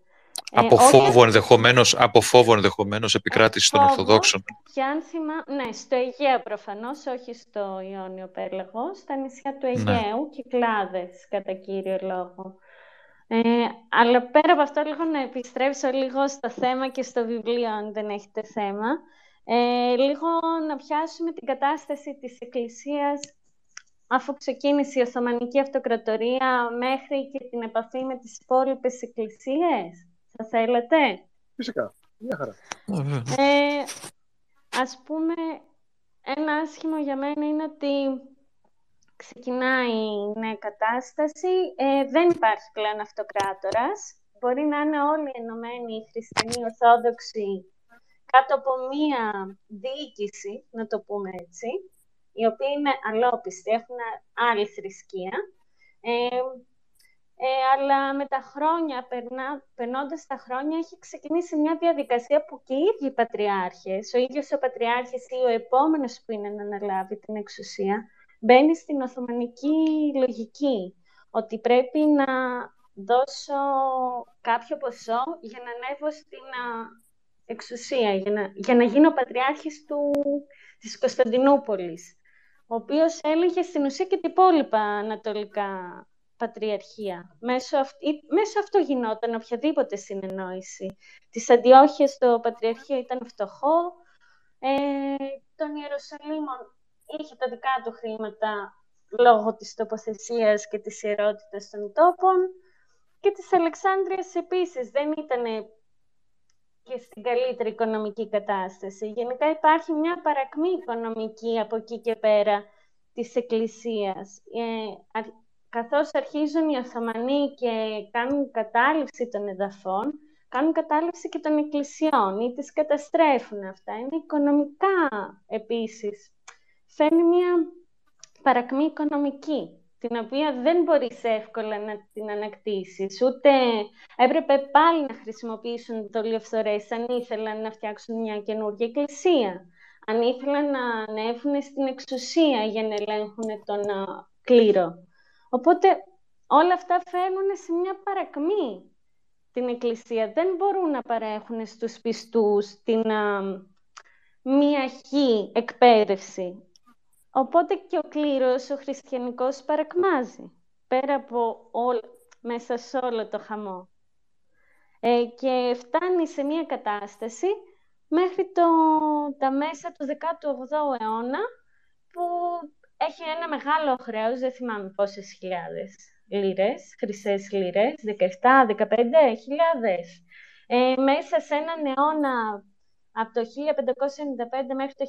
Από, ε, φόβο ενδεχομένως, από φόβο ενδεχομένως επικράτηση των Ορθοδόξων. Και αν θυμά... Ναι, στο Αιγαίο προφανώς, όχι στο Ιόνιο Πέλαγο, στα νησιά του ναι. Αιγαίου, ναι. Κυκλάδες κατά κύριο λόγο. Ε, αλλά πέρα από αυτό, λίγο να επιστρέψω λίγο στο θέμα και στο βιβλίο, αν δεν έχετε θέμα. Ε, λίγο να πιάσουμε την κατάσταση της Εκκλησίας αφού ξεκίνησε η Οθωμανική Αυτοκρατορία μέχρι και την επαφή με τις υπόλοιπες εκκλησίες. Θα θέλετε; Φυσικά. Μια χαρά. Ε, ας πούμε, ένα άσχημο για μένα είναι ότι ξεκινάει η νέα κατάσταση. Ε, δεν υπάρχει πλέον αυτοκράτορας. Μπορεί να είναι όλοι ενωμένοι οι χριστιανοί ορθόδοξοι κάτω από μία διοίκηση, να το πούμε έτσι, οι οποίοι είναι αλόπιστοι, έχουν άλλη θρησκεία. Ε, ε, αλλά με τα χρόνια, περνά, περνώντας τα χρόνια, έχει ξεκινήσει μια διαδικασία που και οι ίδιοι οι πατριάρχες, ο ίδιος ο πατριάρχης ή ο επόμενος που είναι να αναλάβει την εξουσία, μπαίνει στην Οθωμανική λογική, ότι πρέπει να δώσω κάποιο ποσό για να ανέβω στην εξουσία, για να, για να γίνω πατριάρχης του, της Κωνσταντινούπολης, ο οποίος έλεγε στην ουσία και την υπόλοιπα ανατολικά πατριαρχία. Μέσω, αυ... μέσω αυτού γινόταν οποιαδήποτε συνεννόηση. Της Αντιόχειας το πατριαρχείο ήταν φτωχό, ε, των Ιερουσαλήμων είχε τα δικά του χρήματα λόγω της τοποθεσίας και της ιερότητας των τόπων και της Αλεξάνδρειας επίσης δεν ήταν και στην καλύτερη οικονομική κατάσταση. Γενικά υπάρχει μια παρακμή οικονομική από εκεί και πέρα της Εκκλησίας. Ε, καθώς αρχίζουν οι Οθωμανοί και κάνουν κατάληψη των εδαφών, κάνουν κατάληψη και των εκκλησιών ή τις καταστρέφουν αυτά. Είναι οικονομικά επίσης φέρνει μια παρακμή οικονομική, την οποία δεν μπορείς εύκολα να την ανακτήσεις. Ούτε έπρεπε πάλι να χρησιμοποιήσουν το λιοφθορές αν ήθελαν να φτιάξουν μια καινούργια εκκλησία. Αν ήθελαν να ανέβουν στην εξουσία για να ελέγχουν τον κλήρο. Οπότε όλα αυτά φέρνουν σε μια παρακμή την Εκκλησία. Δεν μπορούν να παρέχουν στους πιστούς την μία χή εκπαίδευση. Οπότε και ο κλήρος, ο χριστιανικός, παρακμάζει, πέρα από όλ, μέσα σε όλο το χαμό. Ε, και φτάνει σε μια κατάσταση μέχρι το, τα μέσα του 18ου αιώνα, που έχει ένα μεγάλο χρέος, δεν θυμάμαι πόσες χιλιάδες λίρες, χρυσές λίρες, 17-15 χιλιάδες. Ε, μέσα σε έναν αιώνα από το 1595 μέχρι το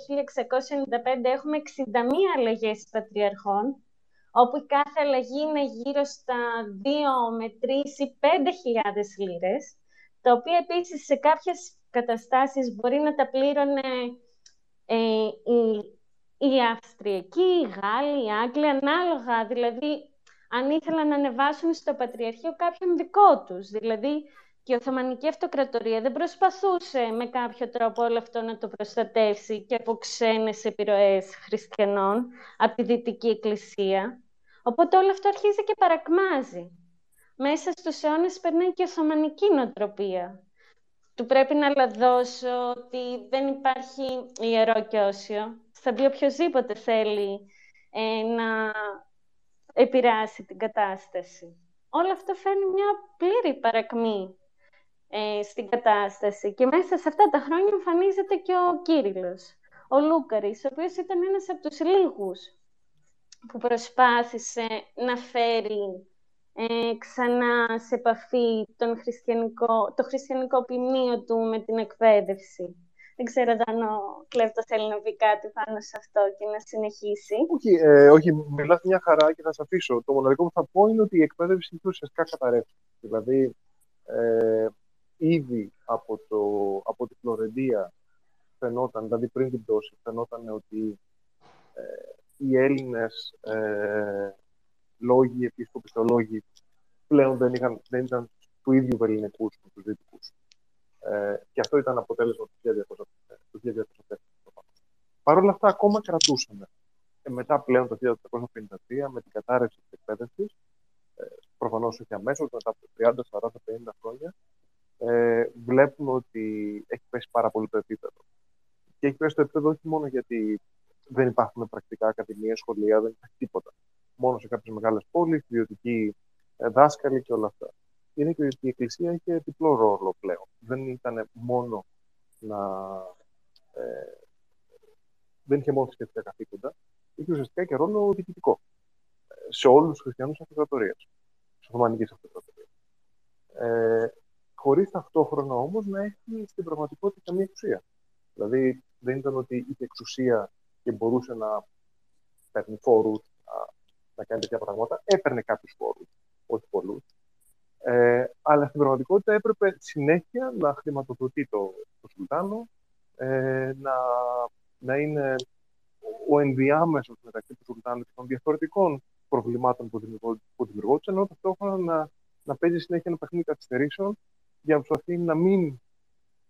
1695 έχουμε 61 αλλαγές πατριαρχών, όπου η κάθε αλλαγή είναι γύρω στα 2 με 3 ή 5 χιλιάδες λίρες, τα οποία επίσης σε κάποιες καταστάσεις μπορεί να τα πλήρωνε ε, η, η Αυστριακή, οι Γάλλοι, οι Άγγλοι, ανάλογα. Δηλαδή, αν ήθελαν να ανεβάσουν στο Πατριαρχείο κάποιον δικό τους. Δηλαδή, και η Οθωμανική Αυτοκρατορία δεν προσπαθούσε με κάποιο τρόπο όλο αυτό να το προστατεύσει και από ξένες επιρροές χριστιανών από τη Δυτική Εκκλησία. Οπότε όλο αυτό αρχίζει και παρακμάζει. Μέσα στους αιώνες περνάει και η Οθωμανική νοοτροπία. Του πρέπει να λαδώσω ότι δεν υπάρχει ιερό και όσιο. Θα μπει οποιοδήποτε θέλει ε, να επηρεάσει την κατάσταση. Όλο αυτό φέρνει μια πλήρη παρακμή ε, στην κατάσταση. Και μέσα σε αυτά τα χρόνια εμφανίζεται και ο Κύριλλος, ο Λούκαρης, ο οποίος ήταν ένας από τους λίγους που προσπάθησε να φέρει ε, ξανά σε επαφή τον χριστιανικό, το χριστιανικό ποιμνίο του με την εκπαίδευση. Δεν ξέρω αν ο Κλέφτος θέλει να πει κάτι πάνω σε αυτό και να συνεχίσει. Όχι, ε, όχι μιλάς μια χαρά και θα σα αφήσω. Το μοναδικό που θα πω είναι ότι η εκπαίδευση έχει ουσιαστικά καταρρεύσει. Δηλαδή, ε, ήδη από, το, από τη Φλωρεντία φαινόταν, δηλαδή πριν την πτώση, φαινόταν ότι ε, οι Έλληνες ε, λόγοι, επίσκοποι θεολόγοι, πλέον δεν, είχαν, δεν ήταν του ίδιου βεληνικούς με τους δυτικού. Ε, και αυτό ήταν αποτέλεσμα του 1204. Παρ' όλα αυτά, ακόμα κρατούσαμε. Και μετά πλέον το 1853, με την κατάρρευση της εκπαίδευσης, ε, προφανώς όχι αμέσως, μετά από 30, 40, 50 χρόνια, ε, βλέπουμε ότι έχει πέσει πάρα πολύ το επίπεδο. Και έχει πέσει το επίπεδο όχι μόνο γιατί δεν υπάρχουν πρακτικά ακαδημία, σχολεία, δεν υπάρχει τίποτα. Μόνο σε κάποιες μεγάλες πόλεις, ιδιωτικοί ε, δάσκαλοι και όλα αυτά. Είναι και ότι η Εκκλησία είχε διπλό ρόλο πλέον. Δεν ήταν μόνο να. Ε, δεν είχε μόνο θρησκευτικά καθήκοντα, είχε ουσιαστικά και ρόλο διοικητικό ε, σε όλους τους χριστιανούς αυτοκρατορίας, τη Οθωμανική Αυτοκρατορία. Ε, χωρίς ταυτόχρονα όμως να έχει στην πραγματικότητα καμία εξουσία. Δηλαδή, δεν ήταν ότι είχε εξουσία και μπορούσε να παίρνει φόρους, να, να κάνει τέτοια πράγματα. Έπαιρνε κάποιους φόρους, όχι πολλούς. Ε, αλλά στην πραγματικότητα έπρεπε συνέχεια να χρηματοδοτεί το, το Σουλτάνο, ε, να, να είναι ο ενδιάμεσος μεταξύ του Σουλτάνου και των διαφορετικών προβλημάτων που, που δημιουργόντουσαν, ενώ ταυτόχρονα να, να παίζει συνέχεια ένα παιχνίδι καθυστερήσεων για να προσπαθεί να μην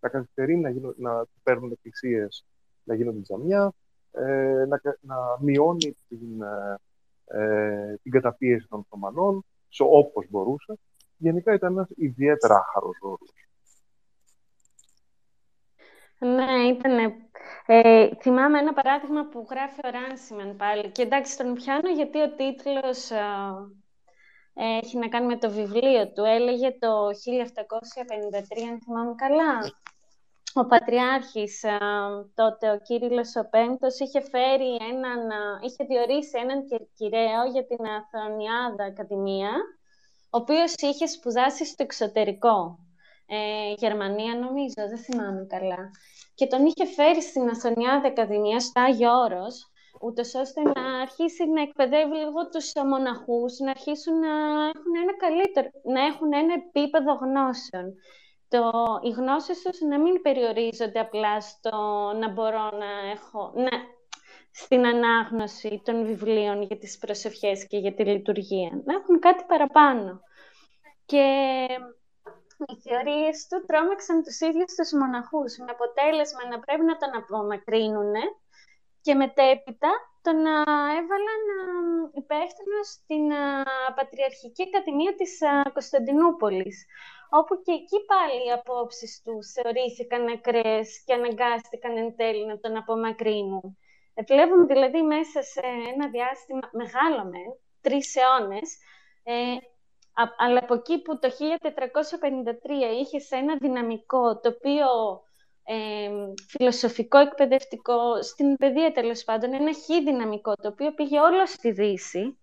να καθυστερεί να, γίνω, να παίρνουν εκκλησίες να γίνονται τζαμιά, ε, να, να μειώνει την, ε, ε την καταπίεση των Οθωμανών σε όπως μπορούσε. Γενικά ήταν ένας ιδιαίτερα άχαρος ρόλος. Ναι, ήταν. Ε, θυμάμαι ένα παράδειγμα που γράφει ο Ράνσιμεν πάλι. Και εντάξει, τον πιάνω γιατί ο τίτλος ε, έχει να κάνει με το βιβλίο του. Έλεγε το 1753, αν θυμάμαι καλά. Ο Πατριάρχης τότε, ο Κύριλλος ο Πέμπτος, είχε, φέρει έναν, είχε διορίσει έναν κυραίο για την Αθωνιάδα Ακαδημία, ο οποίος είχε σπουδάσει στο εξωτερικό. Ε, Γερμανία νομίζω, δεν θυμάμαι καλά. Και τον είχε φέρει στην Αθωνιάδα Ακαδημία, στο Άγιο Όρος, ούτως ώστε να αρχίσει να εκπαιδεύει λίγο τους μοναχούς, να αρχίσουν να έχουν ένα καλύτερο, να έχουν ένα επίπεδο γνώσεων. Το, οι γνώσεις τους να μην περιορίζονται απλά στο να μπορώ να έχω, να, στην ανάγνωση των βιβλίων για τις προσευχές και για τη λειτουργία. Να έχουν κάτι παραπάνω. Και οι θεωρίες του τρόμαξαν τους ίδιους τους μοναχούς, με αποτέλεσμα να πρέπει να τον απομακρύνουν και μετέπειτα τον έβαλαν υπεύθυνο στην Πατριαρχική Ακαδημία της Κωνσταντινούπολης, όπου και εκεί πάλι οι απόψεις τους θεωρήθηκαν ακραίες και αναγκάστηκαν εν τέλει να τον απομακρύνουν. Βλέπουμε δηλαδή μέσα σε ένα διάστημα μεγάλο με, τρεις αιώνες, ε, αλλά από εκεί που το 1453 είχε σε ένα δυναμικό το οποίο ε, φιλοσοφικό, εκπαιδευτικό, στην παιδεία τέλος πάντων, ένα χι δυναμικό, το οποίο πήγε όλο στη Δύση,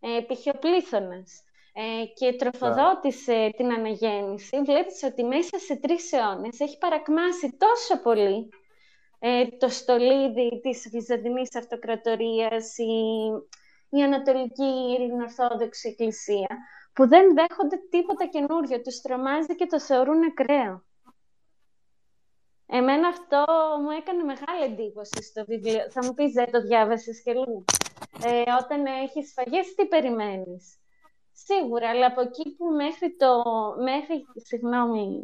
ε, πήγε ο πλήθωνας. ε, και τροφοδότησε την αναγέννηση, βλέπεις ότι μέσα σε τρεις αιώνες έχει παρακμάσει τόσο πολύ ε, το στολίδι της Βυζαντινής Αυτοκρατορίας, η, η Ανατολική Ειρηνορθόδοξη Εκκλησία, που δεν δέχονται τίποτα καινούριο, τους τρομάζει και το θεωρούν ακραίο. Εμένα αυτό μου έκανε μεγάλη εντύπωση στο βιβλίο. Θα μου πεις, δεν το διάβασες και λίγο. Ε, όταν έχεις σφαγές, τι περιμένεις; Σίγουρα, αλλά από εκεί που μέχρι το... Μέχρι, συγγνώμη,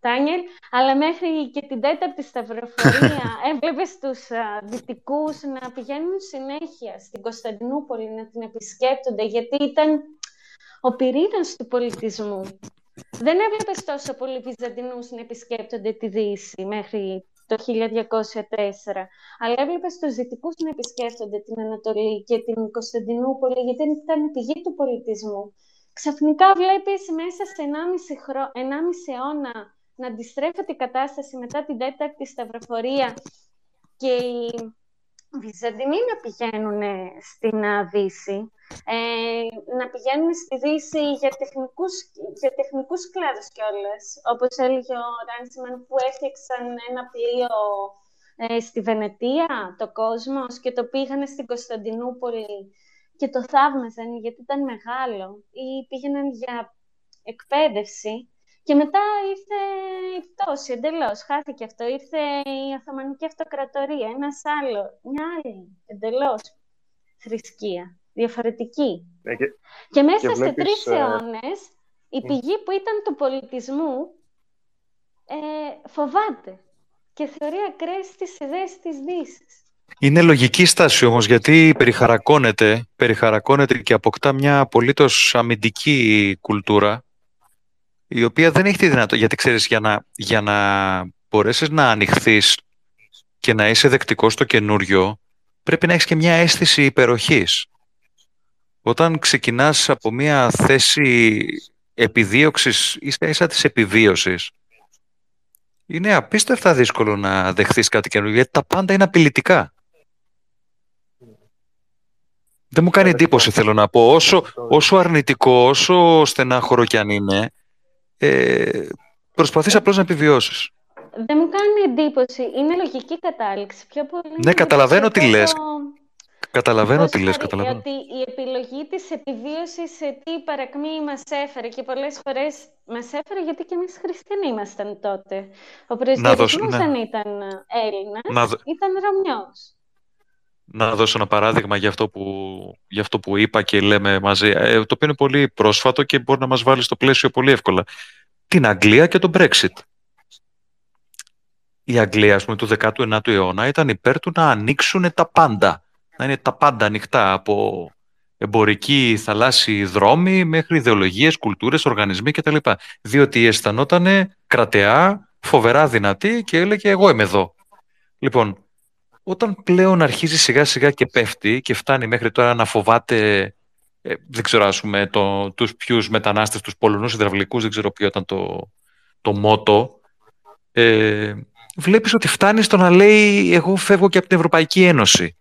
Τάνιελ, αλλά μέχρι και την τέταρτη σταυροφορία έβλεπες τους δυτικούς να πηγαίνουν συνέχεια στην Κωνσταντινούπολη να την επισκέπτονται, γιατί ήταν ο πυρήνας του πολιτισμού. Δεν έβλεπες τόσο πολλοί Βυζαντινούς να επισκέπτονται τη Δύση μέχρι το 1204, αλλά έβλεπες τους Δυτικούς να επισκέπτονται την Ανατολή και την Κωνσταντινούπολη, γιατί ήταν η πηγή του πολιτισμού. Ξαφνικά βλέπεις μέσα σε 1,5, χρο... 1,5 αιώνα να αντιστρέφεται η κατάσταση μετά την τέταρτη σταυροφορία και οι Βυζαντινοί να πηγαίνουν στην Δύση, ε, να πηγαίνουν στη Δύση για τεχνικούς, για τεχνικούς κλάδους κιόλας. Όπως έλεγε ο Ράνσιμαν που έφτιαξαν ένα πλοίο ε, στη Βενετία, το Κόσμος, και το πήγανε στην Κωνσταντινούπολη και το θαύμαζαν γιατί ήταν μεγάλο ή πήγαιναν για εκπαίδευση και μετά ήρθε η πτώση εντελώς. Χάθηκε αυτό. Ήρθε η Οθωμανική Αυτοκρατορία, ένας άλλο, μια άλλη εντελώς θρησκεία. Διαφορετική. Ναι, και, μέσα και σε τρεις ε... αιώνες, η πηγή που ήταν του πολιτισμού ε, φοβάται και θεωρεί ακραίες τις ιδέες της δύσης. Είναι λογική στάση όμως, γιατί περιχαρακώνεται, περιχαρακώνεται και αποκτά μια απολύτως αμυντική κουλτούρα η οποία δεν έχει τη δυνατότητα, γιατί ξέρεις, για να, για να μπορέσεις να ανοιχθείς και να είσαι δεκτικός στο καινούριο, πρέπει να έχεις και μια αίσθηση υπεροχής. Όταν ξεκινάς από μια θέση επιδίωξης, ίσα ίσα της επιβίωσης, είναι απίστευτα δύσκολο να δεχθείς κάτι καινούριο, γιατί τα πάντα είναι απειλητικά. Δεν μου κάνει εντύπωση, θέλω να πω. Όσο, όσο αρνητικό, όσο στενάχωρο κι αν είναι, ε, προσπαθείς απλώς να επιβιώσεις. Δεν μου κάνει εντύπωση. Είναι λογική κατάληξη. Πιο πολύ ναι, καταλαβαίνω τι λες. Καταλαβαίνω τι λες, καταλαβαίνω. Ότι η επιλογή της επιβίωσης σε τι παρακμή μας έφερε και πολλές φορές μας έφερε γιατί και εμείς χριστιανοί ήμασταν τότε. Ο προσδιορισμός ναι. δεν ήταν Έλληνας, να... ήταν Ρωμιός. Να δώσω ένα παράδειγμα για αυτό που, για αυτό που είπα και λέμε μαζί, ε, το οποίο είναι πολύ πρόσφατο και μπορεί να μας βάλει στο πλαίσιο πολύ εύκολα. Την Αγγλία και το Brexit. Η Αγγλία, ας πούμε, του 19ου αιώνα ήταν υπέρ του να ανοίξουν τα πάντα. Να είναι τα πάντα ανοιχτά από εμπορικοί θαλάσσιοι δρόμοι μέχρι ιδεολογίες, κουλτούρες, οργανισμοί κτλ. Διότι αισθανόταν κρατεά, φοβερά δυνατή και έλεγε εγώ είμαι εδώ. Λοιπόν, όταν πλέον αρχίζει σιγά σιγά και πέφτει και φτάνει μέχρι τώρα να φοβάται ε, δεν ξέρω ας πούμε το, τους ποιους μετανάστες, τους Πολωνούς υδραυλικούς, δεν ξέρω ποιο ήταν το, το μότο ε, βλέπεις ότι φτάνει στο να λέει εγώ φεύγω και από την Ευρωπαϊκή Ένωση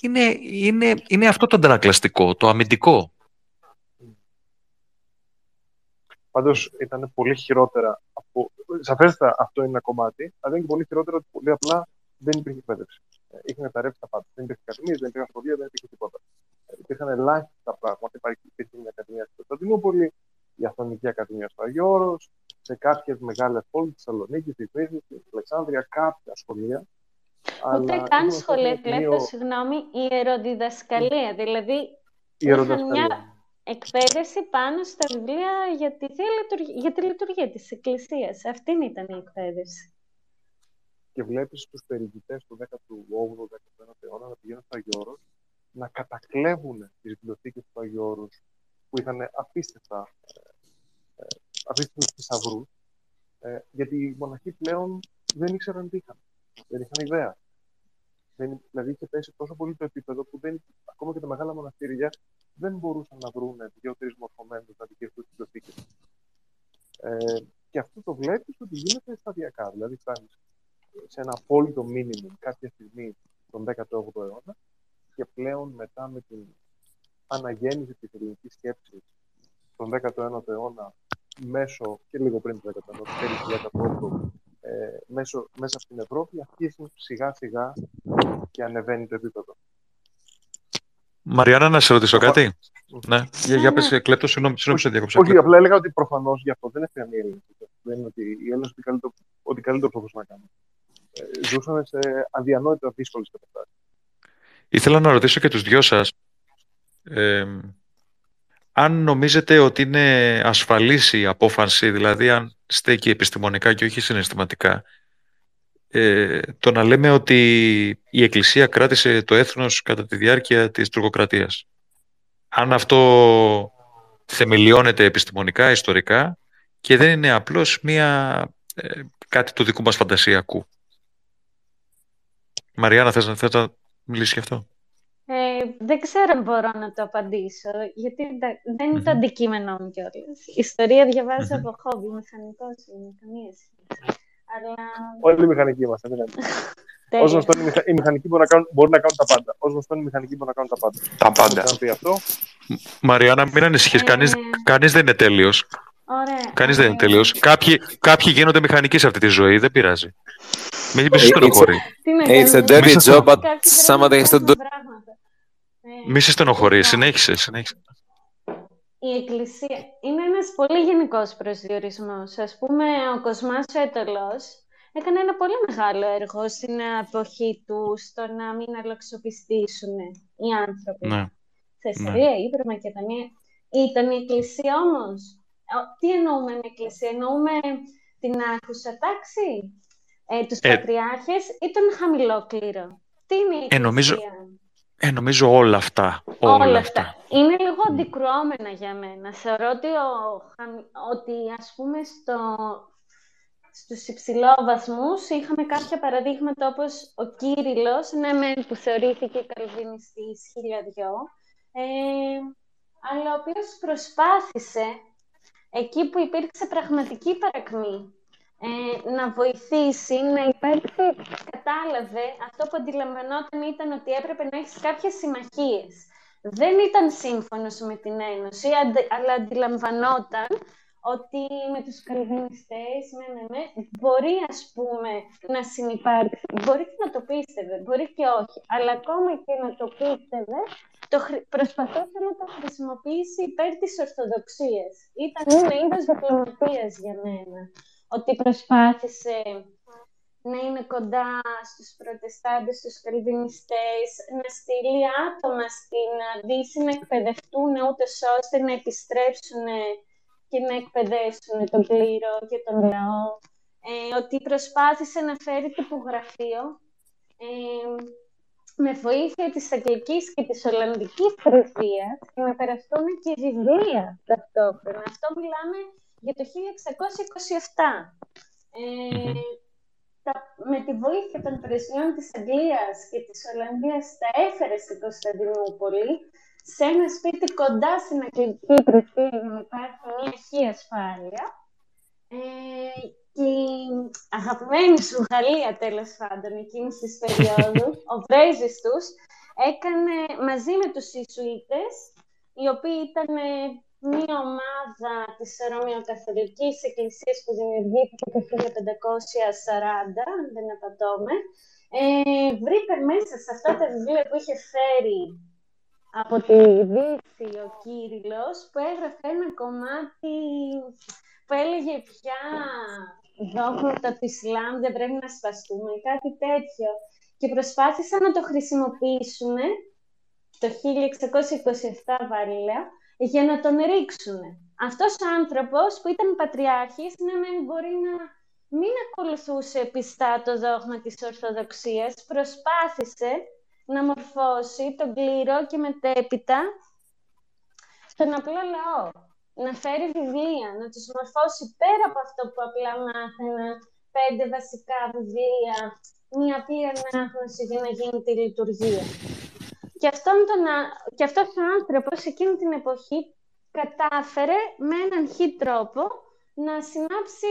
είναι, είναι, είναι αυτό το αντανακλαστικό, το αμυντικό Πάντως ήταν πολύ χειρότερα από. Σαφέστατα αυτό είναι ένα κομμάτι, αλλά είναι και πολύ χειρότερο ότι πολύ απλά δεν υπήρχε εκπαίδευση. Είχε μεταρρεύσει τα πάντα. Δεν υπήρχε ακαδημίε, δεν υπήρχε σχολεία, δεν υπήρχε τίποτα. Ε, υπήρχαν ελάχιστα πράγματα. Υπήρχε μια ακαδημία στην Κωνσταντινούπολη, η Αθωνική Ακαδημία στο Αγιώρο, σε κάποιες μεγάλες πόλεις, της Θεσσαλονίκης, της Βύση, της Αλεξάνδρειας, κάποια σχολεία. Ούτε καν σχολεία, βλέπω, συγγνώμη, η ιεροδιδασκαλία. Δηλαδή, είχαν μια εκπαίδευση πάνω στα βιβλία για τη, για τη λειτουργία της Εκκλησίας. Αυτή ήταν η εκπαίδευση και βλέπεις τους περιηγητές του 18ου, 19ου αιώνα να πηγαίνουν στο Αγιώρος, να κατακλέβουν τις βιβλιοθήκες του Αγιώρους που είχαν απίστευτα, ε, απίστευτους θησαυρούς, ε, γιατί οι μοναχοί πλέον δεν ήξεραν τι είχαν. Δεν είχαν ιδέα. Δεν, δηλαδή είχε πέσει τόσο πολύ το επίπεδο που δεν, ακόμα και τα μεγάλα μοναστήρια δεν μπορούσαν να βρουν δύο-τρει μορφωμένους να δικαιωθούν τι βιβλιοθήκε. Ε, και αυτό το βλέπεις ότι γίνεται σταδιακά. Δηλαδή, φτάνεις σε ένα απόλυτο μήνυμο κάποια στιγμή τον 18ο αιώνα και πλέον μετά με την αναγέννηση της ελληνικής σκέψης τον 19ο αιώνα μέσω και λίγο πριν τον 19ο, τέλη του 18ου, ε, μέσω, μέσα στην Ευρώπη αρχίζουν σιγά σιγά και ανεβαίνει το επίπεδο. Μαριάννα, να σε ρωτήσω κάτι. Ναι, για, για πες, κλέπτο, συγγνώμη, συγγνώμη, σε διακόψα. Όχι, απλά έλεγα ότι προφανώς γι' αυτό δεν έφυγαν οι Έλληνε. Δεν είναι ότι οι Έλληνες ό,τι καλύτερο, ό,τι καλύτερο να κάνουν. Ε, ζούσαν σε αδιανόητα δύσκολες καταστάσεις. Ήθελα να ρωτήσω και τους δυο σας ε, αν νομίζετε ότι είναι ασφαλής η απόφαση, δηλαδή αν στέκει επιστημονικά και όχι συναισθηματικά, ε, το να λέμε ότι η Εκκλησία κράτησε το έθνος κατά τη διάρκεια της τουρκοκρατίας. Αν αυτό θεμελιώνεται επιστημονικά, ιστορικά και δεν είναι απλώς μία, ε, κάτι του δικού μας φαντασιακού. Μαριάννα, θες, θες να μιλήσεις γι' αυτό; Ε, δεν ξέρω αν μπορώ να το απαντήσω, γιατί δεν είναι το αντικείμενό μου κιόλας. Ιστορία διαβάζω από χόμπι, μηχανικός είναι, καμία σχέση. Αλλά... Όλοι οι μηχανικοί είμαστε. Ω γνωστό, οι μηχανικοί μπορούν να, κάνουν, μπορούν να κάνουν τα πάντα. Ω γνωστό, οι μηχανικοί μπορούν να κάνουν τα πάντα. Τα πάντα. αυτό. Μαριάννα, μην ανησυχείς. Ε... Κανεί κανείς δεν είναι τέλειος. Κανείς δεν είναι τέλειος. Κάποιοι, κάποιοι γίνονται μηχανικοί σε αυτή τη ζωή. Δεν πειράζει. Μην σε στενοχωρεί. It's a dirty job, but somebody has to do μη σε στενοχωρείς, συνέχισε, συνέχισε. Η Εκκλησία είναι ένας πολύ γενικός προσδιορισμός. Ας πούμε, ο Κοσμάς Έτολος έκανε ένα πολύ μεγάλο έργο στην εποχή του στο να μην αλλοξοπιστήσουν οι άνθρωποι. Ναι. Θεσσαλία, ναι. Ήπειρο, Μακεδονία. Ήταν η Εκκλησία όμως. Τι εννοούμε με Εκκλησία, εννοούμε την άρχουσα τάξη, ε, τους ε, πατριάρχες ή τον χαμηλό κλήρο. Τι είναι η Εκκλησία. Ε, νομίζω, ε, νομίζω όλα αυτά. Όλα, όλα αυτά. Είναι λίγο αντικρουόμενα για μένα. Θεωρώ ότι, ο, ότι ας πούμε στο, στους υψηλόβαθμους είχαμε κάποια παραδείγματα όπως ο Κύριλλος, ναι μεν που θεωρήθηκε καλβινιστής χιλιαδιό, ε, αλλά ο οποίος προσπάθησε εκεί που υπήρξε πραγματική παρακμή ε, να βοηθήσει, να υπάρξει, κατάλαβε, αυτό που αντιλαμβανόταν ήταν ότι έπρεπε να έχεις κάποιες συμμαχίες. Δεν ήταν σύμφωνος με την Ένωση, αλλά αντιλαμβανόταν ότι με τους καλβινιστές, με, με, με, μπορεί ας πούμε να συνεπάρξει, μπορεί και να το πίστευε, μπορεί και όχι, αλλά ακόμα και να το πίστευε, το προσπαθούσε να το χρησιμοποιήσει υπέρ της Ορθοδοξίας. Ήταν ένα είδος διπλωματίας για μένα ότι προσπάθησε να είναι κοντά στους προτεστάντες, στους καλβινιστές, να στείλει άτομα στην Δύση να εκπαιδευτούν ούτε ώστε να επιστρέψουν και να εκπαιδεύσουν τον κλήρο και τον λαό. Ε, ότι προσπάθησε να φέρει τυπογραφείο ε, με βοήθεια της Αγγλικής και της Ολλανδικής Πρεσβείας και να περαστούν και βιβλία ταυτόχρονα. Αυτό μιλάμε για το 1627. Ε, τα, με τη βοήθεια των πρεσβειών της Αγγλίας και της Ολλανδίας τα έφερε στην Κωνσταντινούπολη σε ένα σπίτι κοντά στην Αγγλική Πρεσβεία για να υπάρχει μια αρχή ασφάλεια. Ε, και η αγαπημένη σου Γαλλία, τέλος πάντων, εκείνης της περίοδου, ο πρέσβης τους, έκανε μαζί με τους Ισουίτες, οι οποίοι ήταν μία ομάδα της Ρωμαιοκαθολικής Εκκλησίας που δημιουργήθηκε το 1540, αν δεν απατώμε, ε, βρήκα μέσα σε αυτά τα βιβλία που είχε φέρει από τη Δύση ο Κύριλλος, που έγραφε ένα κομμάτι που έλεγε πια δόγματα του Ισλάμ δεν πρέπει να σπαστούμε, κάτι τέτοιο. Και προσπάθησαν να το χρησιμοποιήσουν το 1627 βαρύλα, για να τον ρίξουν. Αυτός ο άνθρωπος που ήταν πατριάρχης, ναι, μπορεί να μην ακολουθούσε πιστά το δόγμα της Ορθοδοξίας, προσπάθησε να μορφώσει τον κλήρο και μετέπειτα τον απλό λαό. Να φέρει βιβλία, να τους μορφώσει πέρα από αυτό που απλά μάθαινα, πέντε βασικά βιβλία, μία απλή ανάγνωση για να γίνει τη λειτουργία. Και, αυτόν τον, και αυτός ο άνθρωπος εκείνη την εποχή κατάφερε με έναν χι τρόπο να συνάψει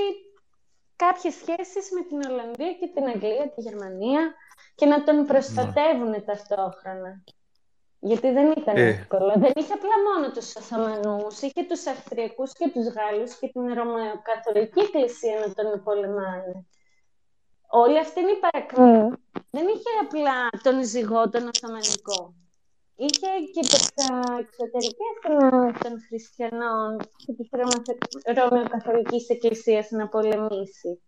κάποιες σχέσεις με την Ολλανδία και την Αγγλία, τη Γερμανία και να τον προστατεύουν ταυτόχρονα. Γιατί δεν ήταν Ε. εύκολο. Δεν είχε απλά μόνο τους Οθωμανούς, είχε τους Αυστριακούς και τους Γάλλους και την Ρωμαιοκαθολική Εκκλησία να τον πολεμάνε. Όλη αυτή είναι η παρακμή. Δεν είχε απλά τον ζυγό, τον Οθωμανικό. Είχε και τις α, εξωτερικές δυνάμεις των χριστιανών και της Ρωμαθε- Ρωμαιοκαθολικής Εκκλησίας να πολεμήσει.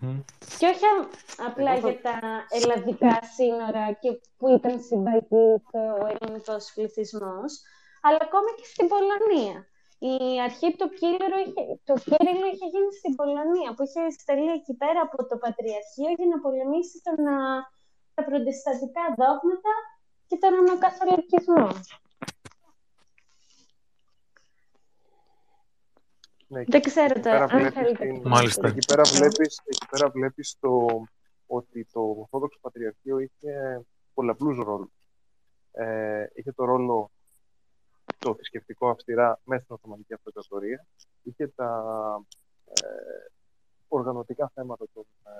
Μμμ. Και όχι α- απλά Εγώ θα- για τα ελλαδικά σύνορα και που ήταν συμπαγής ο ελληνικός πληθυσμός, αλλά ακόμα και στην Πολωνία. Η αρχή του Κύλερου είχε, το Κύριλλο είχε γίνει στην Πολωνία, που είχε στελεί εκεί πέρα από το Πατριαρχείο για να πολεμήσει τον, α, τα προτεσταντικά δόγματα και τον Ρωμακαθολικισμό. Ναι, Δεν ξέρω εκεί τώρα, πέρα αν βλέπεις θέλετε. την- Μάλιστα. Εκεί πέρα βλέπεις, εκεί πέρα βλέπεις το, ότι το Ορθόδοξο Πατριαρχείο είχε πολλαπλούς ρόλους. Ε, είχε το ρόλο το θρησκευτικό αυστηρά μέσα στην Οθωμανική Αυτοκρατορία. Είχε τα ε, οργανωτικά θέματα των ε,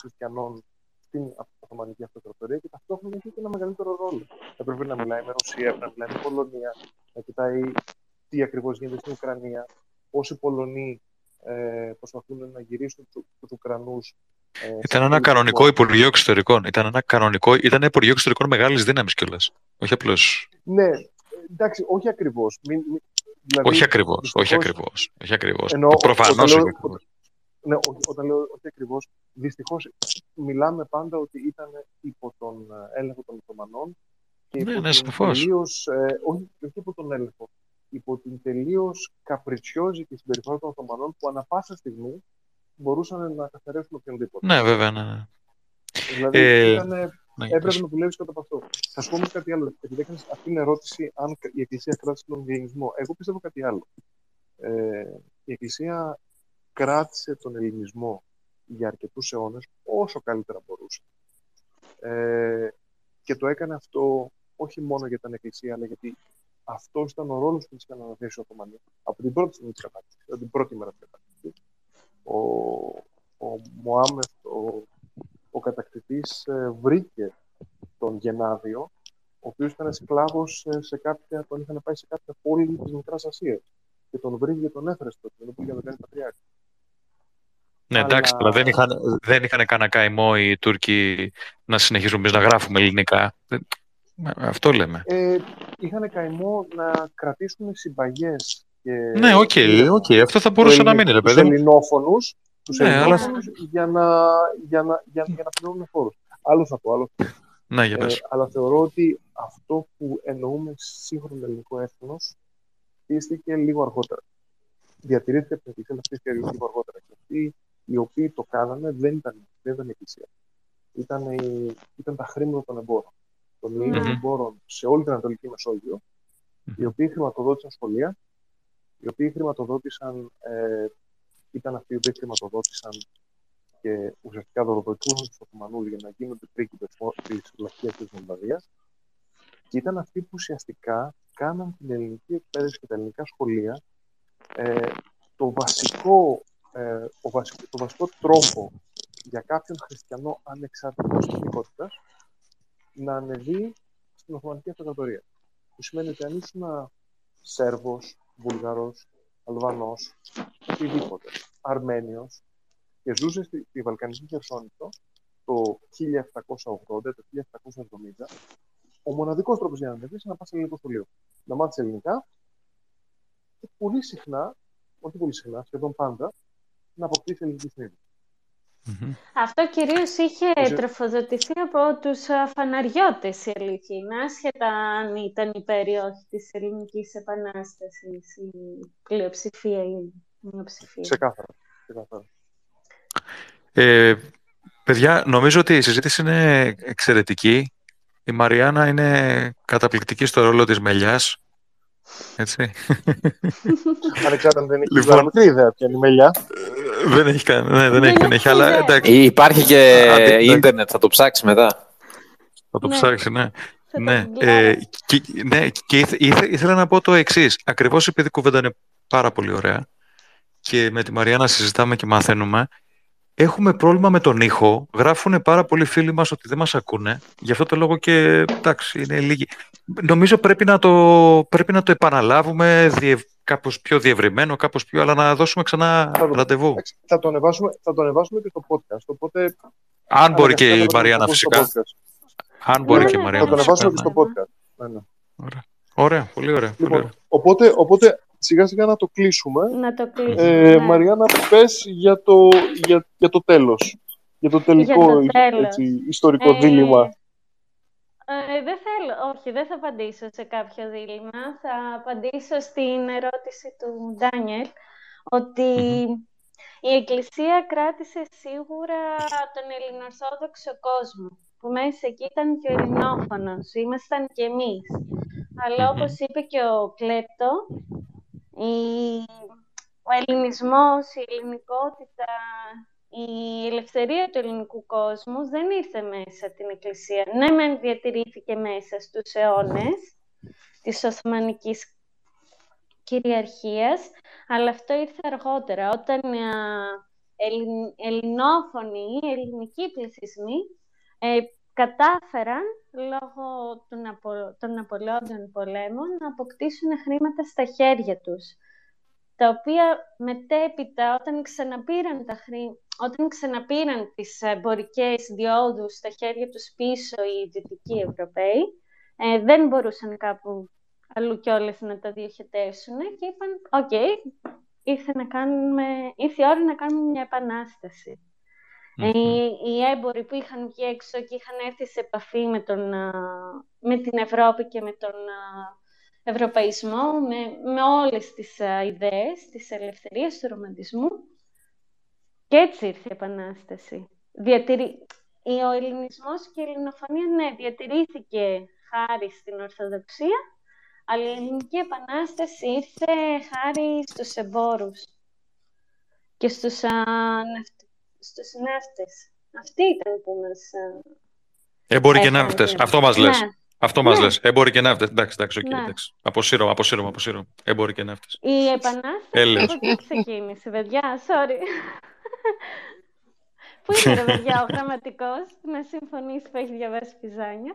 χριστιανών στην Οθωμανική Αυτοκρατορία και ταυτόχρονα είχε και ένα μεγαλύτερο ρόλο. Έπρεπε να μιλάει με Ρωσία, έπρεπε να μιλάει με Πολωνία, να κοιτάει τι ακριβώς γίνεται στην Ουκρανία, πόσοι Πολωνοί ε, προσπαθούν να γυρίσουν του- τους Ουκρανούς. ε, σε Ήταν ένα πολιτικό- κανονικό Υπουργείο Εξωτερικών. Ήταν ένα κανονικό, ήταν ένα Υπουργείο Εξωτερικών μεγάλης δύναμης κιόλας. Όχι απλώς. Ναι, εντάξει, όχι ακριβώς. Μην, μην- δηλαδή, Όχι ακριβώς. Όχι δυστυχώς- ακριβώς. Όχι ακριβώς. Εννοώ, Προφανώς όταν όχι λέω- ακριβώς. Ναι, ό- όταν λέω όχι ακριβώς, δυστυχώς μιλάμε πάντα ότι ήταν υπό τον ε, έλεγχο των Οθωμανών και Ναι, υπό ναι, την σαφώς. τελείως, ε, όχι, όχι υπό τον έλεγχο, υπό την τελείως καπριτσιόζικη συμπεριφορά των Οθωμανών που ανα πάσα στιγμή μπορούσαν να καθαρίσουν οποιονδήποτε. Ναι, βέβαια. Ναι, ναι. Δηλαδή Ε, ήτανε- Ναι, έπρεπε πες. να δουλεύει κάτω από αυτό. Θα σου πω όμως κάτι άλλο. Επειδή έκανε αυτή την ερώτηση, αν η Εκκλησία κράτησε τον ελληνισμό. Εγώ πιστεύω κάτι άλλο. Ε, η Εκκλησία κράτησε τον ελληνισμό για αρκετούς αιώνες όσο καλύτερα μπορούσε. Ε, και το έκανε αυτό όχι μόνο για την Εκκλησία, αλλά γιατί αυτό ήταν ο ρόλος που είχαν αναθέσει οι Οθωμανοί από την πρώτη στιγμή της κατάκτηση, από την πρώτη μέρα της κατάκτηση. Ο, ο Μωάμεθ, ο, ο κατακτητής, ε, βρήκε τον Γενάδιο, ο οποίος ήταν σκλάβος ε, σε κάποια, τον είχαν πάει σε κάποια πόλη της Μικράς Ασίας. Και τον βρήκε και τον έφερε στο κοινό που είχε να τον κάνει πατριάρχη. Ναι, εντάξει, Αλλά- αλλά δεν είχαν, δεν είχαν κανένα καημό οι Τούρκοι να συνεχίσουμε εμείς να γράφουμε ελληνικά. Δεν- Αυτό λέμε. Ε, είχαν καημό να κρατήσουν συμπαγές και Ναι, OK, OK, αυτό θα μπορούσε να μείνει, ρε τους παιδί μου. ελληνόφωνους, τους Ναι, αλλά- ελληνόφωνους για, να, για, να, για, για να πληρώνουν φόρους. Άλλος θα πω, άλλος θα πω. Ναι, για Ε, πες. αλλά θεωρώ ότι αυτό που εννοούμε σύγχρονο ελληνικό έθνος χτίστηκε λίγο αργότερα. Διατηρήθηκε από την Εκκλησία, αλλά χτίστηκε λίγο αργότερα. Και αυτοί οι οποίοι το κάνανε δεν ήταν, δεν ήταν η Εκκλησία. Ήταν, η- ήταν τα χρήματα των εμπόρων. Των Ελλήνων Μμμ. εμπόρων σε όλη την Ανατολική Μεσόγειο, οι οποίοι χρηματοδότησαν σχολεία, οι οποίοι χρηματοδότησαν, ε, ήταν αυτοί οι οποίοι χρηματοδότησαν και ουσιαστικά δωροδοκούσαν τους Οθωμανούς για να γίνονται πρίγκιπες τη Λαχία και της Μολδαβία. Και ήταν αυτοί που ουσιαστικά κάναν την ελληνική εκπαίδευση και τα ελληνικά σχολεία ε, το βασικό, ε, ο βασικό, το βασικό τρόπο για κάποιον χριστιανό ανεξαρτήτως εθνικότητας να ανεβεί στην Οθωμανική Αυτοκρατορία. Που σημαίνει ότι αν ήσουν Σέρβος, Βούλγαρος, Αλβανός, οτιδήποτε, Αρμένιος και ζούσε στη, στη Βαλκανική Χερσόνησο το 1780, το 1770, ο μοναδικός τρόπος για να ανεβείς είναι να πας σε ελληνικό σχολείο. Να μάθεις ελληνικά και πολύ συχνά, όχι πολύ συχνά, σχεδόν πάντα, να αποκτήσεις ελληνική συνείδηση. Μμμ. Αυτό κυρίως είχε Ουσια- τροφοδοτηθεί από τους α, φαναριώτες η αλήθεια είναι, άσχετα αν ήταν υπέρ ή όχι της ελληνικής επανάστασης η πλειοψηφία ή η μειοψηφία. Ξεκάθαρα. ξεκάθαρα. Ε, παιδιά, νομίζω ότι η συζήτηση είναι εξαιρετική. Η Μαριάννα είναι καταπληκτική στο ρόλο της μελιάς. Έτσι. Ανεξάρτητα αν δεν έχει Λοιπόν. λοιπόν... μικρή ιδέα ποια είναι η μελιά. Δεν έχει καν, ναι, δεν Δεν έχει, δεν έχει έχει, αλλά ιδέα. εντάξει, Ε, Υπάρχει και Α, εντάξει. ίντερνετ, θα το ψάξει μετά. θα το Ναι. ψάξει, ναι. Θα Ναι, τα γκουγκλάρω. ε, και, ναι, και ήθε- ήθε- ήθελα να πω το εξής. Ακριβώς επειδή η κουβέντα είναι πάρα πολύ ωραία και με τη Μαριάννα συζητάμε και μαθαίνουμε, έχουμε πρόβλημα με τον ήχο. Γράφουν πάρα πολλοί φίλοι μας ότι δεν μας ακούνε. Γι' αυτό το λόγο και εντάξει, είναι λίγοι. Νομίζω πρέπει να το, πρέπει να το επαναλάβουμε διευ... κάπως πιο διευρυμένο, κάπως πιο, αλλά να δώσουμε ξανά Θα το- ραντεβού. Εντάξει, Θα το, ανεβάσουμε, θα το ανεβάσουμε και στο podcast. Οπότε, Αν μπορεί και η αναγκαστικά θα το Μαριάννα ανεβάσουμε φυσικά. στο podcast. Αν μπορεί Ναι, και η ναι, Θα Μαριάννα το ναι. φυσικά. ανεβάσουμε και ναι. στο podcast. Ναι, ναι. Ωραία. Ωραία, πολύ ωραία. Πολύ Λοιπόν, ωραία. οπότε, οπότε σιγά σιγά να το κλείσουμε. Να το κλείσουμε. Ε, ναι. Μαριάννα, πες για το, για, για το τέλος. Για το τελικό το τέλος. έτσι, ιστορικό Ε, δίλημα. Ε, δεν θέλω, όχι, δεν θα απαντήσω σε κάποιο δίλημα. Θα απαντήσω στην ερώτηση του Ντάνιελ ότι η Εκκλησία κράτησε σίγουρα τον ελληνοορθόδοξο κόσμο, που μέσα εκεί ήταν και ο ελληνόφωνος, ήμασταν και εμείς. Αλλά Μμμ. όπως είπε και ο Κλέπτο, η... ο ελληνισμός, η ελληνικότητα, η ελευθερία του ελληνικού κόσμου δεν ήρθε μέσα την Εκκλησία. Ναι, μεν διατηρήθηκε μέσα στους αιώνες της Οθωμανικής κυριαρχίας, αλλά αυτό ήρθε αργότερα, όταν α, ελλην- ελληνόφωνοι ή ελληνικοί πληθυσμοί ε, κατάφεραν, λόγω του Ναπο- των Ναπολεόντειων πολέμων, να αποκτήσουν χρήματα στα χέρια τους τα οποία μετέπειτα όταν ξαναπήραν, τα χρή... όταν ξαναπήραν τις εμπορικές διόδους στα χέρια τους πίσω οι Δυτικοί Ευρωπαίοι, ε, δεν μπορούσαν κάπου αλλού κιόλας να τα διοχετεύσουν και είπαν «OK, ήρθε, να κάνουμε... ήρθε η ώρα να κάνουμε μια επανάσταση». Μμμ. Οι, οι έμποροι που είχαν βγει έξω και είχαν έρθει σε επαφή με, τον, α, με την Ευρώπη και με τον α, ευρωπαϊσμό, με, με όλες τις α, ιδέες της ελευθερίας, του ρομαντισμού. Και έτσι ήρθε η Επανάσταση. Διατηρη... Ο ελληνισμός και η ελληνοφωνία, ναι, διατηρήθηκε χάρη στην Ορθοδοξία, αλλά η Ελληνική Επανάσταση ήρθε χάρη στους εμπόρους και στους, α, ναυτ- στους ναύτες. Αυτοί ήταν που μας... α, Έμποροι και Έφερε. ναύτες. Αυτό μας λες. Ναι. Αυτό μας Ναι. λες. Έμποροι και ναύτες. Εντάξει, εντάξει, οκ, Ναι. εντάξει. Αποσύρω, αποσύρω, αποσύρω. Έμποροι και ναύτες. Η Επανάσταση Έλεος. από εκεί ξεκίνησε, παιδιά. Sorry. Πού είναι ρε παιδιά ο γραμματικός, να συμφωνήσει που έχει διαβάσει Πιζάνια;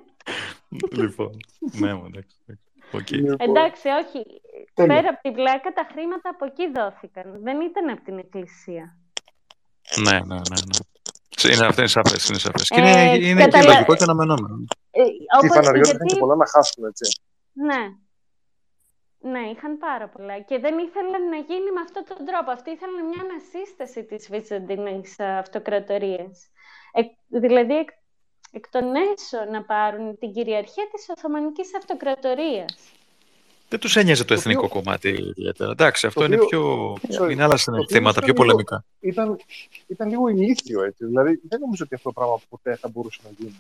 λοιπόν. Ναι, μου, εντάξει. εντάξει. Οκ. Λοιπόν, Εντάξει, όχι. Τέλεια. Πέρα από την πλάκα, τα χρήματα από εκεί δόθηκαν. Δεν ήταν από την Εκκλησία. Ναι, ναι, ναι. ναι. Είναι, αυτό είναι σαφές, είναι σαφές. Και Ε, είναι, είναι και καταλα- λογικό και αναμενόμενο. Ε, Και οι όπως- φαναριώτες γιατί- είχαν και πολλά να χάσουν, έτσι. Ναι. Ναι, είχαν πάρα πολλά. Και δεν ήθελαν να γίνει με αυτόν τον τρόπο. Αυτοί ήθελαν μια ανασύσταση της Βυζαντινής αυτοκρατορίας. Ε, δηλαδή, εκ, εκ των έσω να πάρουν την κυριαρχία της Οθωμανικής αυτοκρατορίας. Δεν τους ένοιαζε το Το εθνικό οποίο- κομμάτι ιδιαίτερα. Εντάξει, αυτό Το είναι οποίο- πιο... Sorry. Είναι άλλα Το οποίο θέματα, ήταν πιο λίγο- πολεμικά. Ήταν, ήταν λίγο ηλίθιο, έτσι. Δηλαδή, δεν νομίζω ότι αυτό το πράγμα ποτέ θα μπορούσε να γίνει.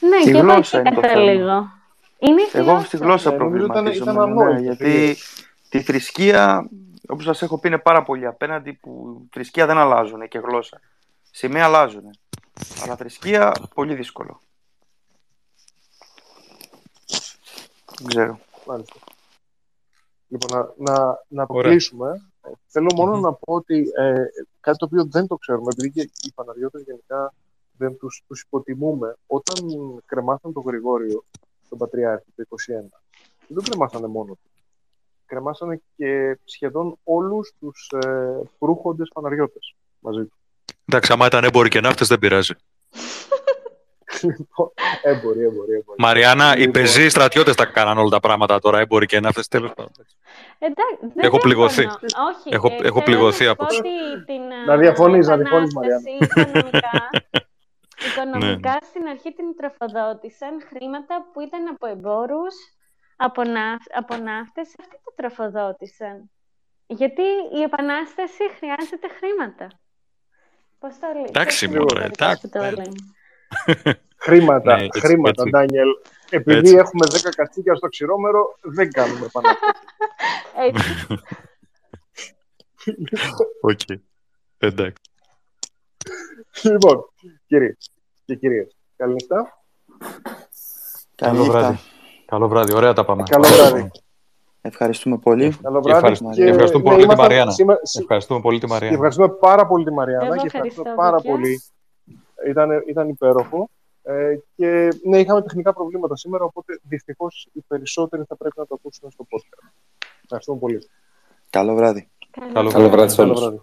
Ναι, Η και εγώ γλώσσα εκεί είναι το καταλήγω. Είναι η Εγώ στη γλώσσα Ναι, νομίζω ήταν- προβληματίζομαι. ήταν ναι, ανόητο, γιατί δηλαδή. τη θρησκεία, όπως σας έχω πει, είναι πάρα πολύ απέναντι που θρησκεία δεν αλλάζουν και γλώσσα. Σημαία αλλάζουν. Αλλά θρησκεία πολύ δύσκολο. Δεν ξέρω. Μάλιστα. Λοιπόν, να, να, να το Ωραία. κλείσουμε. Ε, Θέλω μόνο Μμμ. να πω ότι ε, κάτι το οποίο δεν το ξέρουμε, επειδή και οι Παναγιώτες γενικά δεν τους, τους υποτιμούμε, όταν κρεμάσαν τον Γρηγόριο, τον Πατριάρχη, το 21, δεν τον κρεμάσανε μόνο του. Κρεμάσανε και σχεδόν όλους τους ε, προύχοντες Παναγιώτες μαζί του. Εντάξει, άμα ήταν έμποροι και ναύτες δεν πειράζει. Λοιπόν, έμποροι, έμποροι, έμποροι. Μαριάννα, οι Λοιπόν. πεζοί στρατιώτες τα κάναν όλα τα πράγματα τώρα, έμποροι και ναύτες, τέλος πάντων. Εντάξει, δεν Έχω πληγωθεί. διαφωνώ. Όχι, Έχω- ε, έχω θέλω πληγωθεί να από πω αυτό. ότι την, Να ε, διαφωνείς, να διαφωνείς, επανάσταση Οικονομικά, οικονομικά στην αρχή την τροφοδότησαν χρήματα που ήταν από εμπόρους, από, ναύ, από ναύτες, αυτοί τα τροφοδότησαν. Γιατί η Επανάσταση χρειάζεται χρήματα. Πώς το λέει. Εντάξει, πώς μωρέ, είναι εντάξει, που το ναι. λένε. Χρήματα, Ναι, έτσι, χρήματα, έτσι. Ντάνιελ. Επειδή Έτσι. έχουμε 10 κατσίκια στο Ξηρόμερο, δεν κάνουμε επανάσταση. Έτσι. Οκ. Εντάξει. λοιπόν, κύριοι και κυρίες, καληνύχτα. Καλή νύχτα. Καλό βράδυ, ωραία τα πάμε. Καλό βράδυ. Ευχαριστούμε πολύ. Καλό Και βράδυ. ευχαριστούμε- Και, και ευχαριστούμε ναι, πολύ τη ήμασταν Μαριάννα. σήμερα- σι- Ευχαριστούμε πολύ τη Και Μαρία. ευχαριστούμε πάρα πολύ τη Μαριάννα Εγώ και ευχαριστώ, ευχαριστούμε πάρα παιδιά. πολύ. Ήταν, ήταν υπέροχο. Ε, και ναι, είχαμε τεχνικά προβλήματα σήμερα, οπότε δυστυχώς οι περισσότεροι θα πρέπει να το ακούσουν στο podcast. Ευχαριστούμε πολύ. Καλό βράδυ. Καλό Καλό βράδυ σε Καλό όλους. βράδυ.